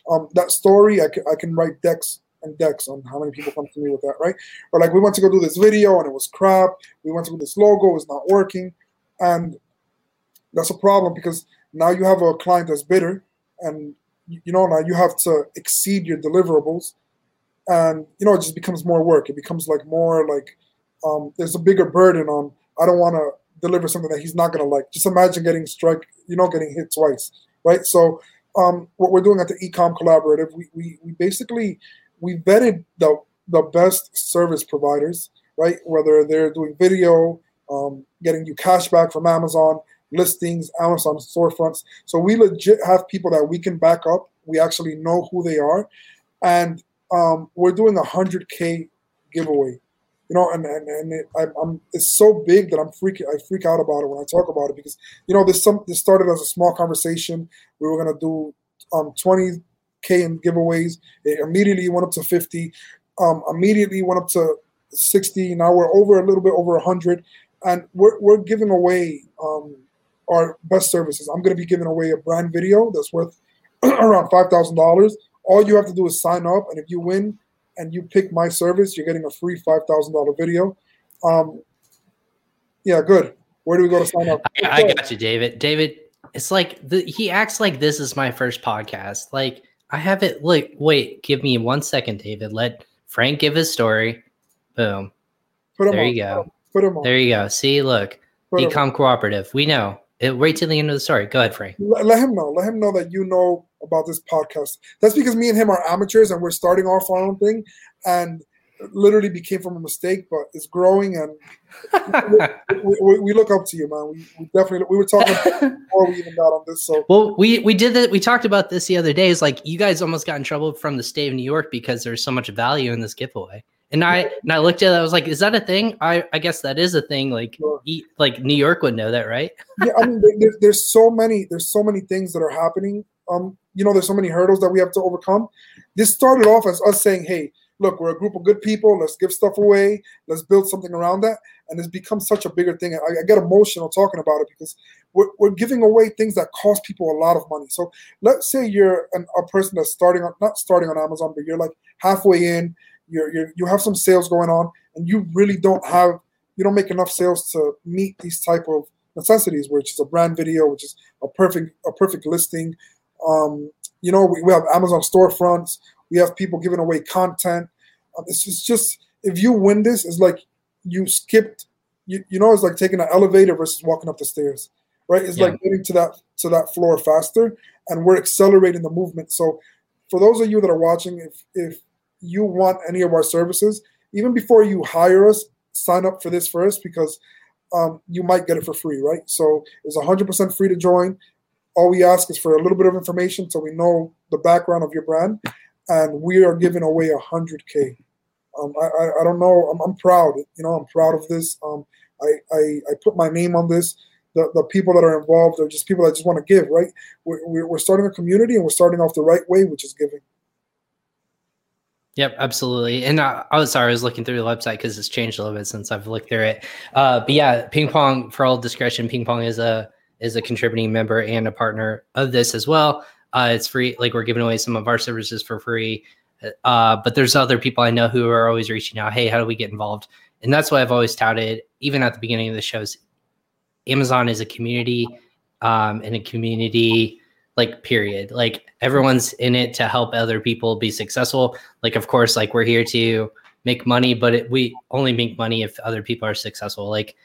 Um, that story, I can, I can write decks and decks on how many people come to me with that, right? Or like, we went to go do this video and it was crap. We went to do this logo, it's not working, and that's a problem because now you have a client that's bitter, and you know now you have to exceed your deliverables. And you know it just becomes more work. It becomes like more like um, there's a bigger burden on i don't want to deliver something that he's not to like. Just imagine getting struck you know getting hit twice right? So um, what we're doing at the ecom collaborative we, we, we basically we vetted the the best service providers right whether they're doing video um, getting you cash back from amazon listings amazon storefronts so we legit have people that we can back up we actually know who they are and um, we're doing a hundred k giveaway. You know, and and, and it, I, am it's so big that I'm freaking I freak out about it when I talk about it because you know this some this started as a small conversation. We were gonna do um 20 k in giveaways. It immediately went up to 50. Um, immediately went up to 60. Now we're over a little bit over 100, and we're we're giving away um our best services. I'm gonna be giving away a brand video that's worth around five thousand dollars all you have to do is sign up, and if you win and you pick my service, you're getting a free five thousand dollar video. Um, yeah, good. Where do we go to sign up? I, I got you, David. David, it's like the, he acts like this is my first podcast. Like I have it. Like, wait, give me one second, David. Let Frank give his story. Boom. there on. you go. Put him on. There you go. See, look, Put Ecom Cooperative. We know. It, wait till the end of the story. Go ahead, Frank. Let, let him know. Let him know that you know about this podcast. That's because me and him are amateurs and we're starting off our own thing, and literally became from a mistake, but it's growing and we, we, we, look up to you, man. We, we definitely we were talking before we even got on this. So well, we we did that. We talked about this the other day. Is like you guys almost got in trouble from the state of New York because there's so much value in this giveaway. And I and I looked at it. I was like, "Is that a thing?" I I guess that is a thing. Like, sure. like New York would know that, right? yeah, I mean, there, there's so many there's so many things that are happening um, you know, there's so many hurdles that we have to overcome. This started off as us saying, hey, look, we're a group of good people. Let's give stuff away. Let's build something around that. And it's become such a bigger thing. I, I get emotional talking about it because we're, we're, giving away things that cost people a lot of money. So let's say you're an, a person that's starting on, not starting on Amazon, but you're like halfway in, you're, you're, you have some sales going on, and you really don't have, you don't make enough sales to meet these type of necessities, which is a brand video, which is a perfect a perfect listing. Um, you know, we, we have Amazon storefronts. We have people giving away content. Um, it's, it's just if you win this, it's like you skipped. You, you know, it's like taking an elevator versus walking up the stairs, right? It's yeah. like getting to that to that floor faster, and we're accelerating the movement. So, for those of you that are watching, if if you want any of our services, even before you hire us, sign up for this first because um, you might get it for free, right? So it's 100% free to join. All we ask is for a little bit of information so we know the background of your brand, and we are giving away 100k. Um, I, I, I, don't know. I'm, I'm, proud. You know, I'm proud of this. Um, I, I, I put my name on this. The, the people that are involved are just people that just want to give, right? We're, we're starting a community and we're starting off the right way, which is giving. Yep, absolutely. And I, I was sorry, I was looking through the website because it's changed a little bit since I've looked through it. Uh, but yeah, Ping Pong, for all discretion, Ping Pong is a is a contributing member and a partner of this as well. Uh, it's free, like we're giving away some of our services for free. Uh, but there's other people I know who are always reaching out. Hey, how do we get involved? And that's why I've always touted, even at the beginning of the shows, Amazon is a community um, and a community like period like everyone's in it to help other people be successful like of course like we're here to make money but it, we only make money if other people are successful like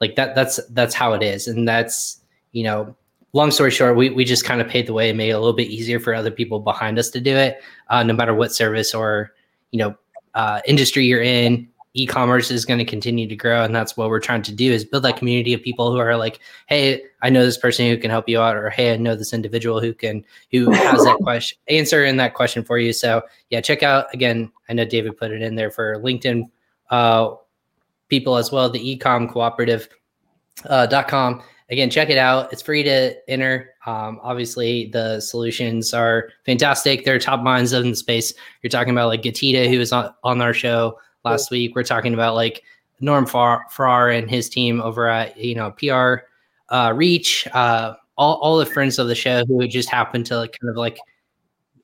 like that that's that's how it is and that's you know long story short we, we just kind of paved the way and made it a little bit easier for other people behind us to do it uh, no matter what service or you know uh, industry you're in e-commerce is going to continue to grow and that's what we're trying to do is build that community of people who are like hey i know this person who can help you out or hey i know this individual who can who has that question answer in that question for you. So yeah check out again i know david put it in there for linkedin uh, people as well the ecom cooperative uh, dot com again check it out. It's free to enter. Um, obviously the solutions are fantastic. They're top minds in the space. You're talking about like gatita who is on, on our show last week. We're talking about like Norm Farrar, Farrar and his team over at you know PR uh, Reach, uh, all all the friends of the show who just happened to like kind of like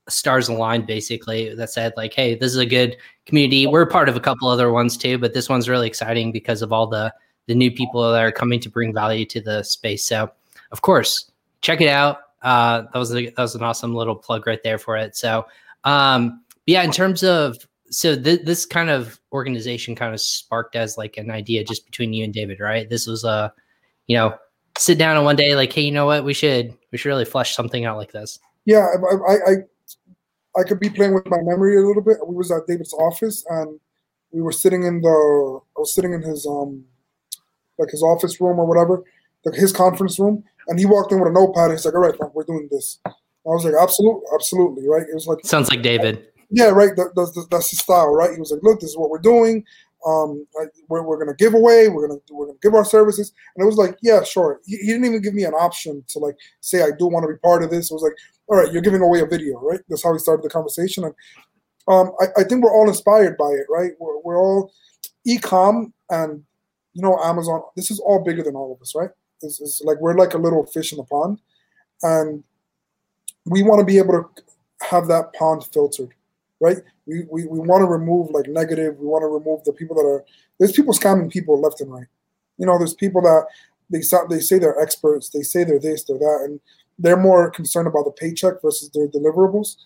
stars aligned basically that said like hey this is a good community. We're part of a couple other ones too but this one's really exciting because of all the the new people that are coming to bring value to the space so of course check it out uh that was a, that was an awesome little plug right there for it so um yeah in terms of so th- this kind of organization kind of sparked as like an idea just between you and David, right? This was a, you know, sit down and one day like, hey, you know what? We should we should really flesh something out like this. Yeah, I I I could be playing with my memory a little bit. We was at David's office and we were sitting in the I was sitting in his um like his office room or whatever, like his conference room, and he walked in with a notepad. And he's like, "All right, we're doing this." I was like, "Absolutely, absolutely, right." It was like sounds like David yeah, right. That, that's, that's his style, right? He was like, look, this is what we're doing. Um, we're, we're gonna give away. We're gonna we're gonna give our services, and it was like, yeah, sure. He, he didn't even give me an option to like say I do want to be part of this. It was like, all right, you're giving away a video, right? That's how we started the conversation, and um, I, I think we're all inspired by it, right? We're, we're all e-com and you know Amazon. This is all bigger than all of us, right? It's, like we're like a little fish in the pond, and we want to be able to have that pond filtered right? We, we, we want to remove like negative. We want to remove the people that are there's people scamming people left and right. You know, there's people that they they say they're experts. They say they're this, they're that, and they're more concerned about the paycheck versus their deliverables.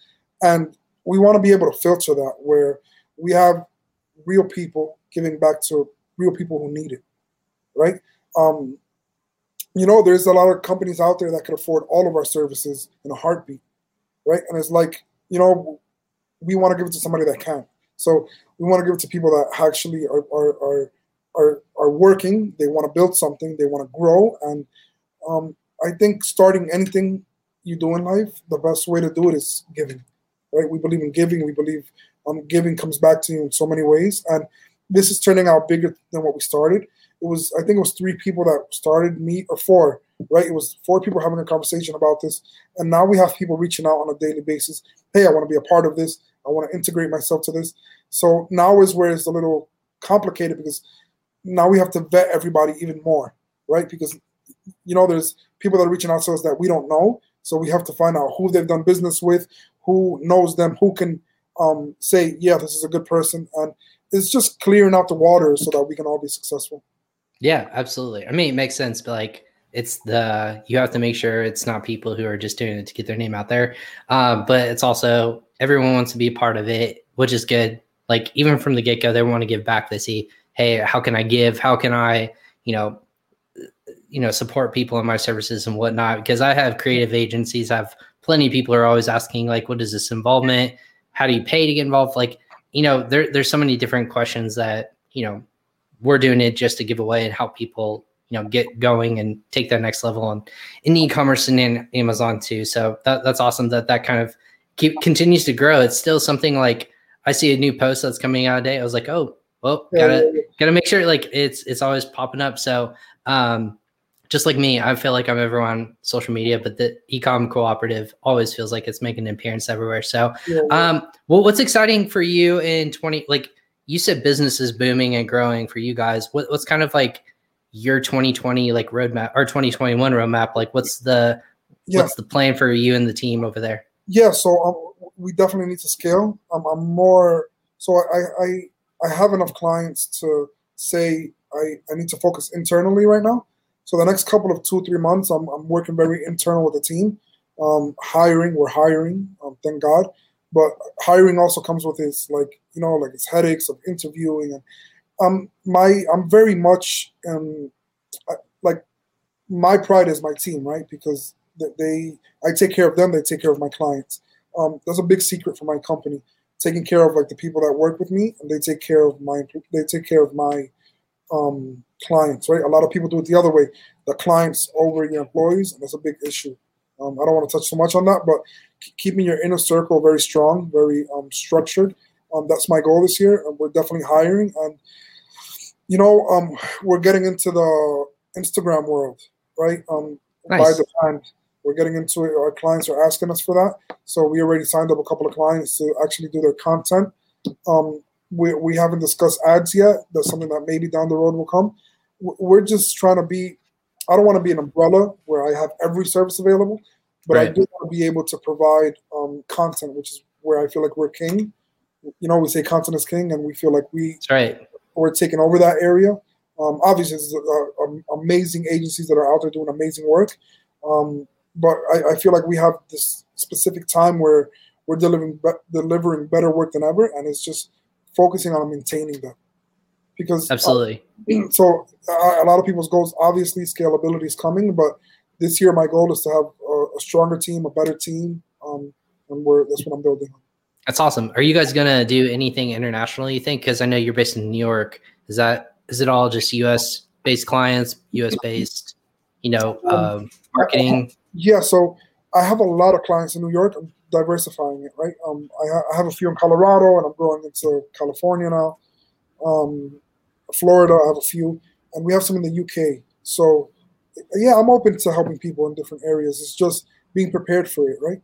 And we want to be able to filter that where we have real people giving back to real people who need it, right? Um, you know, there's a lot of companies out there that could afford all of our services in a heartbeat, right? And it's like, you know, we want to give it to somebody that can. So we want to give it to people that actually are are are are, are working. They want to build something. They want to grow. And um, I think starting anything you do in life, the best way to do it is giving. Right? We believe in giving. We believe um, giving comes back to you in so many ways. And this is turning out bigger than what we started. It was I think it was three people that started me or four right? It was four people having a conversation about this, and now we have people reaching out on a daily basis. Hey, I want to be a part of this. I want to integrate myself to this. So now is where it's a little complicated because now we have to vet everybody even more, right? Because you know, there's people that are reaching out to us that we don't know, so we have to find out who they've done business with, who knows them, who can um, say, yeah, this is a good person, and it's just clearing out the water so that we can all be successful. Yeah, absolutely. I mean, it makes sense, but like it's the you have to make sure it's not people who are just doing it to get their name out there. Um, but it's also everyone wants to be a part of it which is good. Like even from the get-go they want to give back. They see hey how can i give? How can i you know you know support people in my services and whatnot? Because i have creative agencies. I have plenty of people are always asking like what is this involvement? How do you pay to get involved? Like you know there, there's so many different questions that you know we're doing it just to give away and help people you know get going and take that next level on in e-commerce and in amazon too. So that, that's awesome that that kind of keep continues to grow. It's still something like i see a new post that's coming out today. I was like oh well gotta gotta make sure like it's it's always popping up. So um just like me i feel like i'm ever on social media but the ecom cooperative always feels like it's making an appearance everywhere so um well what's exciting for you in 20 like you said business is booming and growing for you guys. What, what's kind of like your 2020 like roadmap or 2021 roadmap? Like, what's the yeah. what's the plan for you and the team over there? Yeah, so um, we definitely need to scale. Um, I'm more so I, I I have enough clients to say I, I need to focus internally right now. So the next couple of two three months, I'm I'm working very internal with the team. Um, hiring, we're hiring. Um, thank God. But hiring also comes with its like you know like its headaches of interviewing and um my I'm very much um like my pride is my team right because they I take care of them they take care of my clients um that's a big secret for my company taking care of like the people that work with me and they take care of my they take care of my um clients right a lot of people do it the other way the clients over your employees and that's a big issue um, I don't want to touch so much on that, but keeping your inner circle very strong, very um, structured. Um, that's my goal this year. And we're definitely hiring, and you know, um, we're getting into the Instagram world, right? Um, nice. By the time we're getting into it, our clients are asking us for that. So we already signed up a couple of clients to actually do their content. Um, we, we haven't discussed ads yet. That's something that maybe down the road will come. We're just trying to be I don't want to be an umbrella where I have every service available, but right. I do want to be able to provide um, content, which is where I feel like we're king. You know, we say content is king, and we feel like we That's right. we're taking over that area. Um, obviously, there's uh, amazing agencies that are out there doing amazing work, um, but I, I, feel like we have this specific time where we're delivering be- delivering better work than ever, and it's just focusing on maintaining them because uh, absolutely. Uh, so uh, a lot of people's goals, obviously, scalability is coming, but this year my goal is to have a, a stronger team, a better team, um, and we're that's what I'm building. That's awesome. Are you guys gonna do anything internationally? You think? Because I know you're based in New York. Is that is it all just U.S. based clients, U.S. based? You know, um, um, marketing. Yeah. So I have a lot of clients in New York. I'm diversifying it, right? Um, I, I have a few in Colorado, and I'm going into California now. Um, Florida, I have a few, and we have some in the UK. So, yeah, I'm open to helping people in different areas. It's just being prepared for it, right?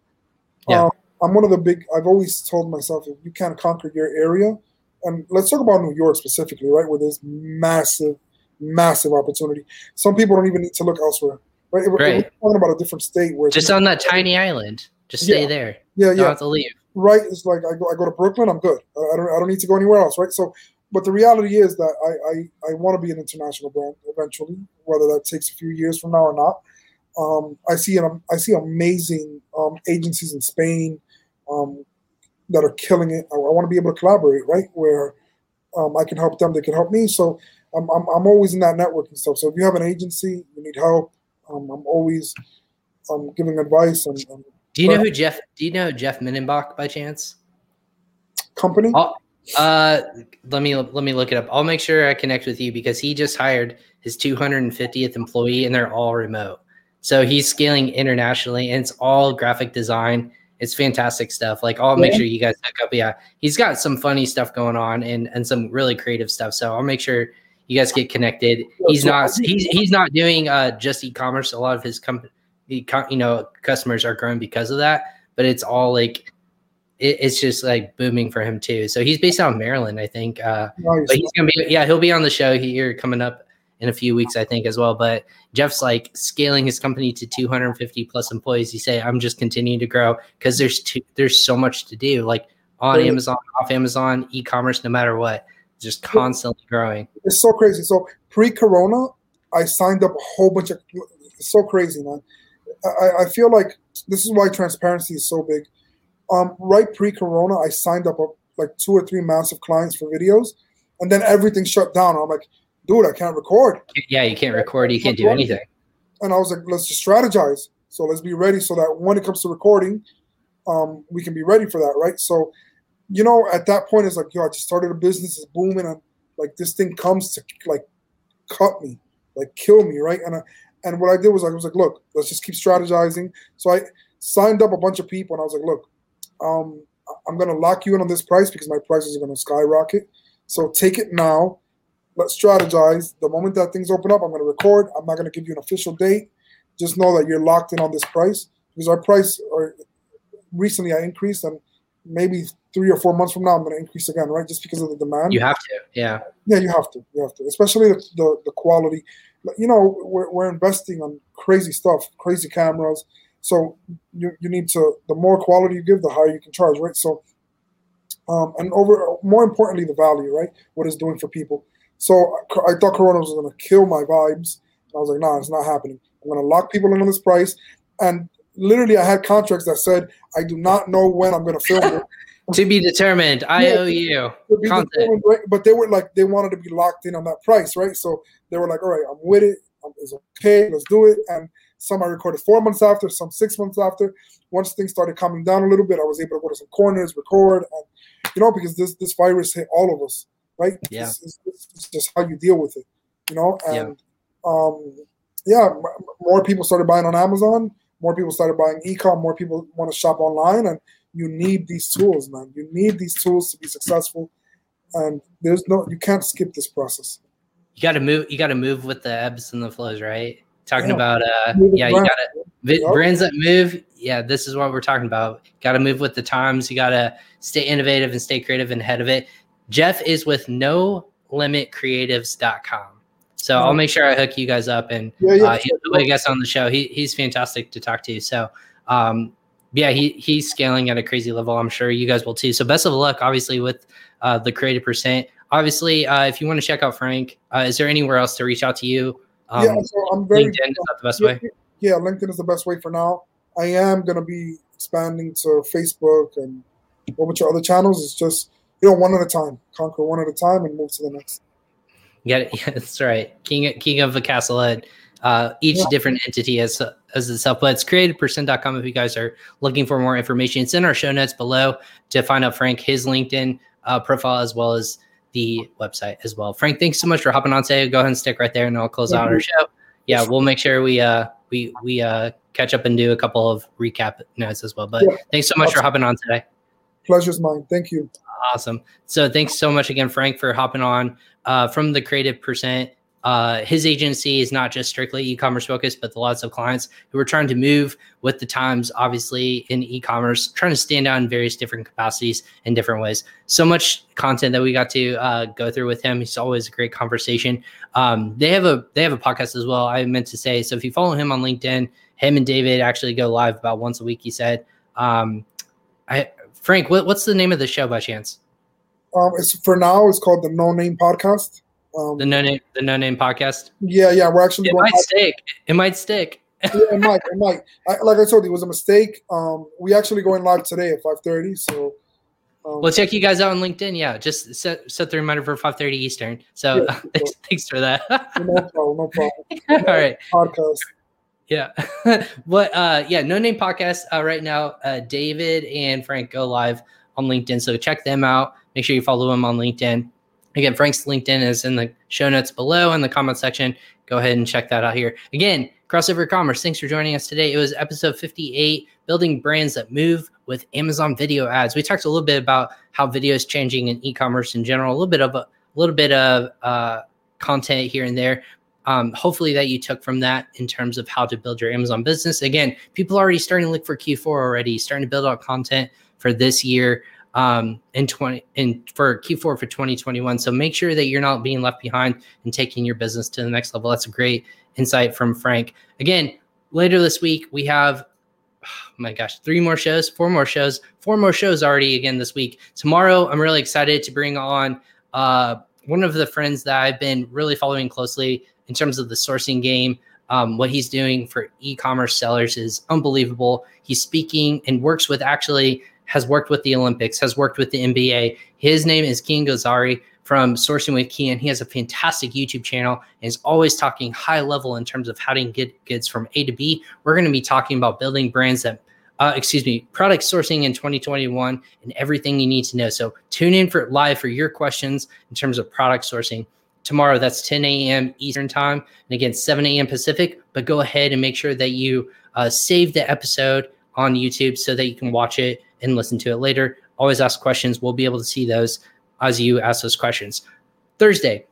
Yeah. Um, I'm one of the big. I've always told myself if you can't conquer your area, and let's talk about New York specifically, right, where there's massive, massive opportunity. Some people don't even need to look elsewhere, right? right. We're talking about a different state where just on that tiny island, just stay yeah. there. Yeah, yeah. Don't have to leave. Right. It's like I go, I go to Brooklyn, I'm good. I don't, I don't need to go anywhere else, right? So but the reality is that I, I, I want to be an international brand eventually, whether that takes a few years from now or not. Um, I see an, I see amazing um, agencies in Spain um, that are killing it. I, I, want to be able to collaborate, right? Where um, I can help them, they can help me. So I'm, I'm, I'm, always in that networking stuff. So if you have an agency, you need help. Um, I'm always um, giving advice. And, and do you know who Jeff? Do you know Jeff Minnenbach by chance? Company? Oh, uh, let me let me look it up. I'll make sure I connect with you because he just hired his 250th employee, and they're all remote. So he's scaling internationally, and it's all graphic design. It's fantastic stuff. Like I'll make sure you guys hook up. Yeah, he's got some funny stuff going on and and some really creative stuff. So I'll make sure you guys get connected. He's not he's he's not doing uh, just e-commerce. A lot of his company, you know, customers are growing because of that. But it's all like it, it's just like booming for him too. So he's based out of Maryland, I think. Uh, nice. But he's gonna be yeah, he'll be on the show here coming up in a few weeks, I think, as well. But Jeff's like scaling his company to 250 plus employees. He say, I'm just continuing to grow because there's too, there's so much to do, like on Amazon, off Amazon, e-commerce, no matter what, just constantly growing. It's so crazy. So pre-corona, I signed up a whole bunch of It's so crazy, man. I, I feel like this is why transparency is so big. Um, right pre-corona, I signed up a, like two or three massive clients for videos, and then everything shut down. I'm like, dude, I can't record. Yeah, you can't record. You can't do anything. And I was like, let's just strategize. So let's be ready so that when it comes to recording, um, we can be ready for that, right? So, you know, at that point, it's like, yo, I just started a business, it's booming, and like this thing comes to like cut me, like kill me, right? And I, and what I did was I was like, look, let's just keep strategizing. So I signed up a bunch of people, and I was like, look, um, I'm gonna lock you in on this price because my prices are gonna skyrocket. So take it now. Let's strategize. The moment that things open up, I'm gonna record. I'm not gonna give you an official date. Just know that you're locked in on this price because our price or recently I increased and maybe three or four months from now I'm going to increase again, right? Just because of the demand. You have to, yeah. Yeah, you have to. You have to, especially the the, the quality. You know, we're, we're investing on crazy stuff, crazy cameras. So you, you need to the more quality you give, the higher you can charge, right? So, um, and over more importantly, the value, right? What it's doing for people. So I thought Corona was going to kill my vibes. I was like, nah, it's not happening. I'm going to lock people in on this price. And literally, I had contracts that said, I do not know when I'm going to film it. to be determined. I yeah, owe you. Right? But they were like, they wanted to be locked in on that price, right? So they were like, all right, I'm with it. It's okay. Let's do it. And some I recorded four months after, some six months after. Once things started coming down a little bit, I was able to go to some corners, record, and you know, because this this virus hit all of us, right? Yeah. It's, it's, it's just how you deal with it, you know. And yeah. um, yeah, more people started buying on Amazon. More people started buying ecom. More people want to shop online, and you need these tools, man. You need these tools to be successful, and there's no you can't skip this process. You got to move. You got to move with the ebbs and the flows, right? Talking yeah. about uh, yeah, you got to brands that move. Yeah, this is what we're talking about. Got to move with the times. You got to stay innovative and stay creative and ahead of it. Jeff is with No Limit Creatives.com. So I'll make sure I hook you guys up and yeah, yeah, uh, he'll a guest on the show. He, he's fantastic to talk to. So um, yeah, he he's scaling at a crazy level. I'm sure you guys will too. So best of luck, obviously, with uh, the creative percent. Obviously, uh, if you want to check out Frank, uh, is there anywhere else to reach out to you? Um, yeah, so I'm very, LinkedIn is that the best yeah, way? Yeah, LinkedIn is the best way for now. I am gonna be expanding to Facebook and a bunch of other channels. It's just you know one at a time, conquer one at a time, and move to the next. Yeah, yeah that's right. King King of the Castle Head uh, each yeah. different entity as as itself. But it's creativepercent.com if you guys are looking for more information. It's in our show notes below to find out Frank, his LinkedIn uh, profile, as well as the website as well. Frank, thanks so much for hopping on today. Go ahead and stick right there and I'll close out our show. Yeah, we'll make sure we uh we we uh catch up and do a couple of recap notes as well. But yeah. thanks so much awesome. for hopping on today. Pleasure's mine. Thank you. Awesome. So thanks so much again, Frank, for hopping on uh, from the Creative Percent. Uh, his agency is not just strictly e-commerce focused, but the lots of clients who are trying to move with the times, obviously in e-commerce, trying to stand out in various different capacities in different ways. So much content that we got to uh, go through with him. He's always a great conversation. Um, they have a they have a podcast as well. I meant to say. So if you follow him on LinkedIn, him and David actually go live about once a week. He said. Um, I, Frank, what, what's the name of the show by chance? Um, it's for now. It's called the No Name Podcast. Um, the no name, the no name podcast. Yeah, yeah, we're actually. It might stick. It might stick. yeah, it might. It might. I, like I told you, it was a mistake. Um, we actually going live today at five thirty. So. Um, we'll check you guys out on LinkedIn. Yeah, just set set the reminder for five thirty Eastern. So yeah, thanks, thanks for that. no problem. No problem. All right. Podcast. Yeah. what? Uh, yeah. No name podcast. Uh, right now, uh, David and Frank go live on LinkedIn. So check them out. Make sure you follow them on LinkedIn. Again, Frank's LinkedIn is in the show notes below in the comment section. Go ahead and check that out here. Again, Crossover Commerce, thanks for joining us today. It was episode 58 Building Brands That Move with Amazon Video Ads. We talked a little bit about how video is changing in e commerce in general, a little bit of a, little bit of uh, content here and there. Um, hopefully, that you took from that in terms of how to build your Amazon business. Again, people are already starting to look for Q4 already, starting to build out content for this year um, in 20 in for Q4 for 2021. So make sure that you're not being left behind and taking your business to the next level. That's a great insight from Frank. Again, later this week we have oh my gosh, three more shows, four more shows, four more shows already again this week. Tomorrow, I'm really excited to bring on uh, one of the friends that I've been really following closely in terms of the sourcing game. Um, what he's doing for e-commerce sellers is unbelievable. He's speaking and works with actually has worked with the Olympics, has worked with the NBA. His name is Kian Golzari from Sourcing with Kian. He has a fantastic YouTube channel and is always talking high level in terms of how to get goods from A to B. We're going to be talking about building brands that uh, excuse me, product sourcing in 2021 and everything you need to know. So tune in for live for your questions in terms of product sourcing tomorrow. That's 10 a.m. Eastern time and again 7 a.m. Pacific. But go ahead and make sure that you uh, save the episode on YouTube so that you can watch it and listen to it later. Always ask questions. We'll be able to see those as you ask those questions. Thursday,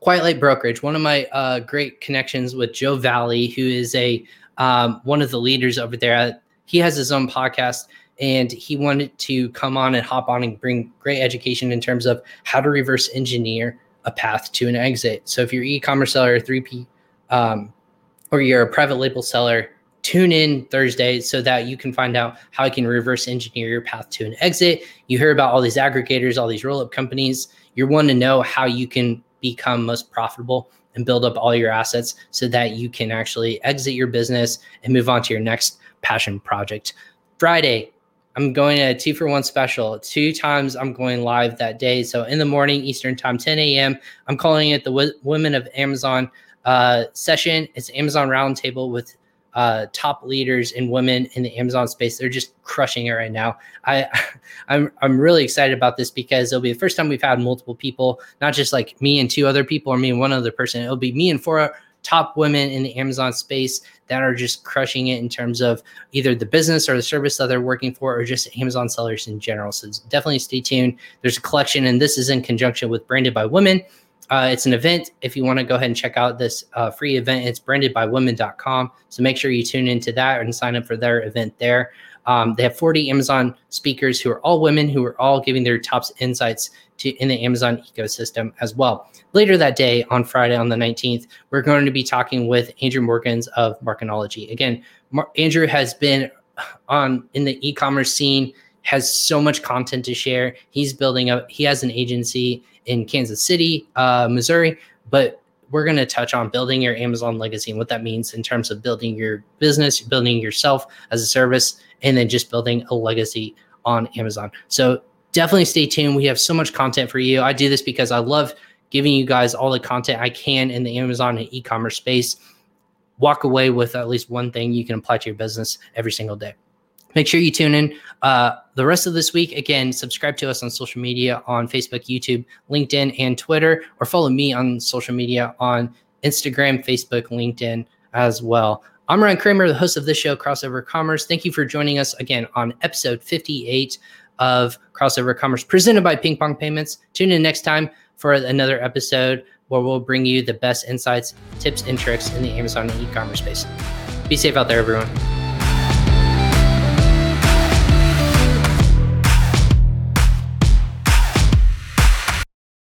Quiet Light Brokerage, one of my uh, great connections with Joe Valley, who is a um, one of the leaders over there he has his own podcast and he wanted to come on and hop on and bring great education in terms of how to reverse engineer a path to an exit. So if you're e-commerce seller, 3P, um, or you're a private label seller, tune in Thursday so that you can find out how I can reverse engineer your path to an exit. You hear about all these aggregators, all these roll-up companies. You want to know how you can become most profitable and build up all your assets so that you can actually exit your business and move on to your next passion project. Friday, I'm going to two for one special. Two times I'm going live that day. So in the morning, Eastern time, 10 a.m. I'm calling it the w- Women of Amazon uh, session. It's Amazon Roundtable with uh, top leaders and women in the Amazon space. They're just crushing it right now. I, I'm I'm really excited about this because it'll be the first time we've had multiple people, not just like me and two other people or me and one other person. It'll be me and four top women in the Amazon space that are just crushing it in terms of either the business or the service that they're working for or just Amazon sellers in general. So definitely stay tuned. There's a collection, and this is in conjunction with Branded by Women. Uh, it's an event. If you want to go ahead and check out this uh, free event, it's branded by brandedbywomen.com. So make sure you tune into that and sign up for their event there. Um, they have 40 Amazon speakers who are all women who are all giving their top insights to in the Amazon ecosystem as well. Later that day on Friday on the 19th, we're going to be talking with Andrew Morgans of Marknology. Again, Mar- Andrew has been on in the e-commerce scene has so much content to share. He's building up. He has an agency in Kansas City, uh, Missouri, but we're going to touch on building your Amazon legacy and what that means in terms of building your business, building yourself as a service, and then just building a legacy on Amazon. So definitely stay tuned. We have so much content for you. I do this because I love giving you guys all the content I can in the Amazon and e-commerce space. Walk away with at least one thing you can apply to your business every single day. Make sure you tune in uh, the rest of this week. Again, subscribe to us on social media on Facebook, YouTube, LinkedIn, and Twitter, or follow me on social media on Instagram, Facebook, LinkedIn as well. I'm Ryan Cramer, the host of this show, Crossover Commerce. Thank you for joining us again on episode 58 of Crossover Commerce presented by Ping Pong Payments. Tune in next time for another episode where we'll bring you the best insights, tips, and tricks in the Amazon e commerce space. Be safe out there, everyone.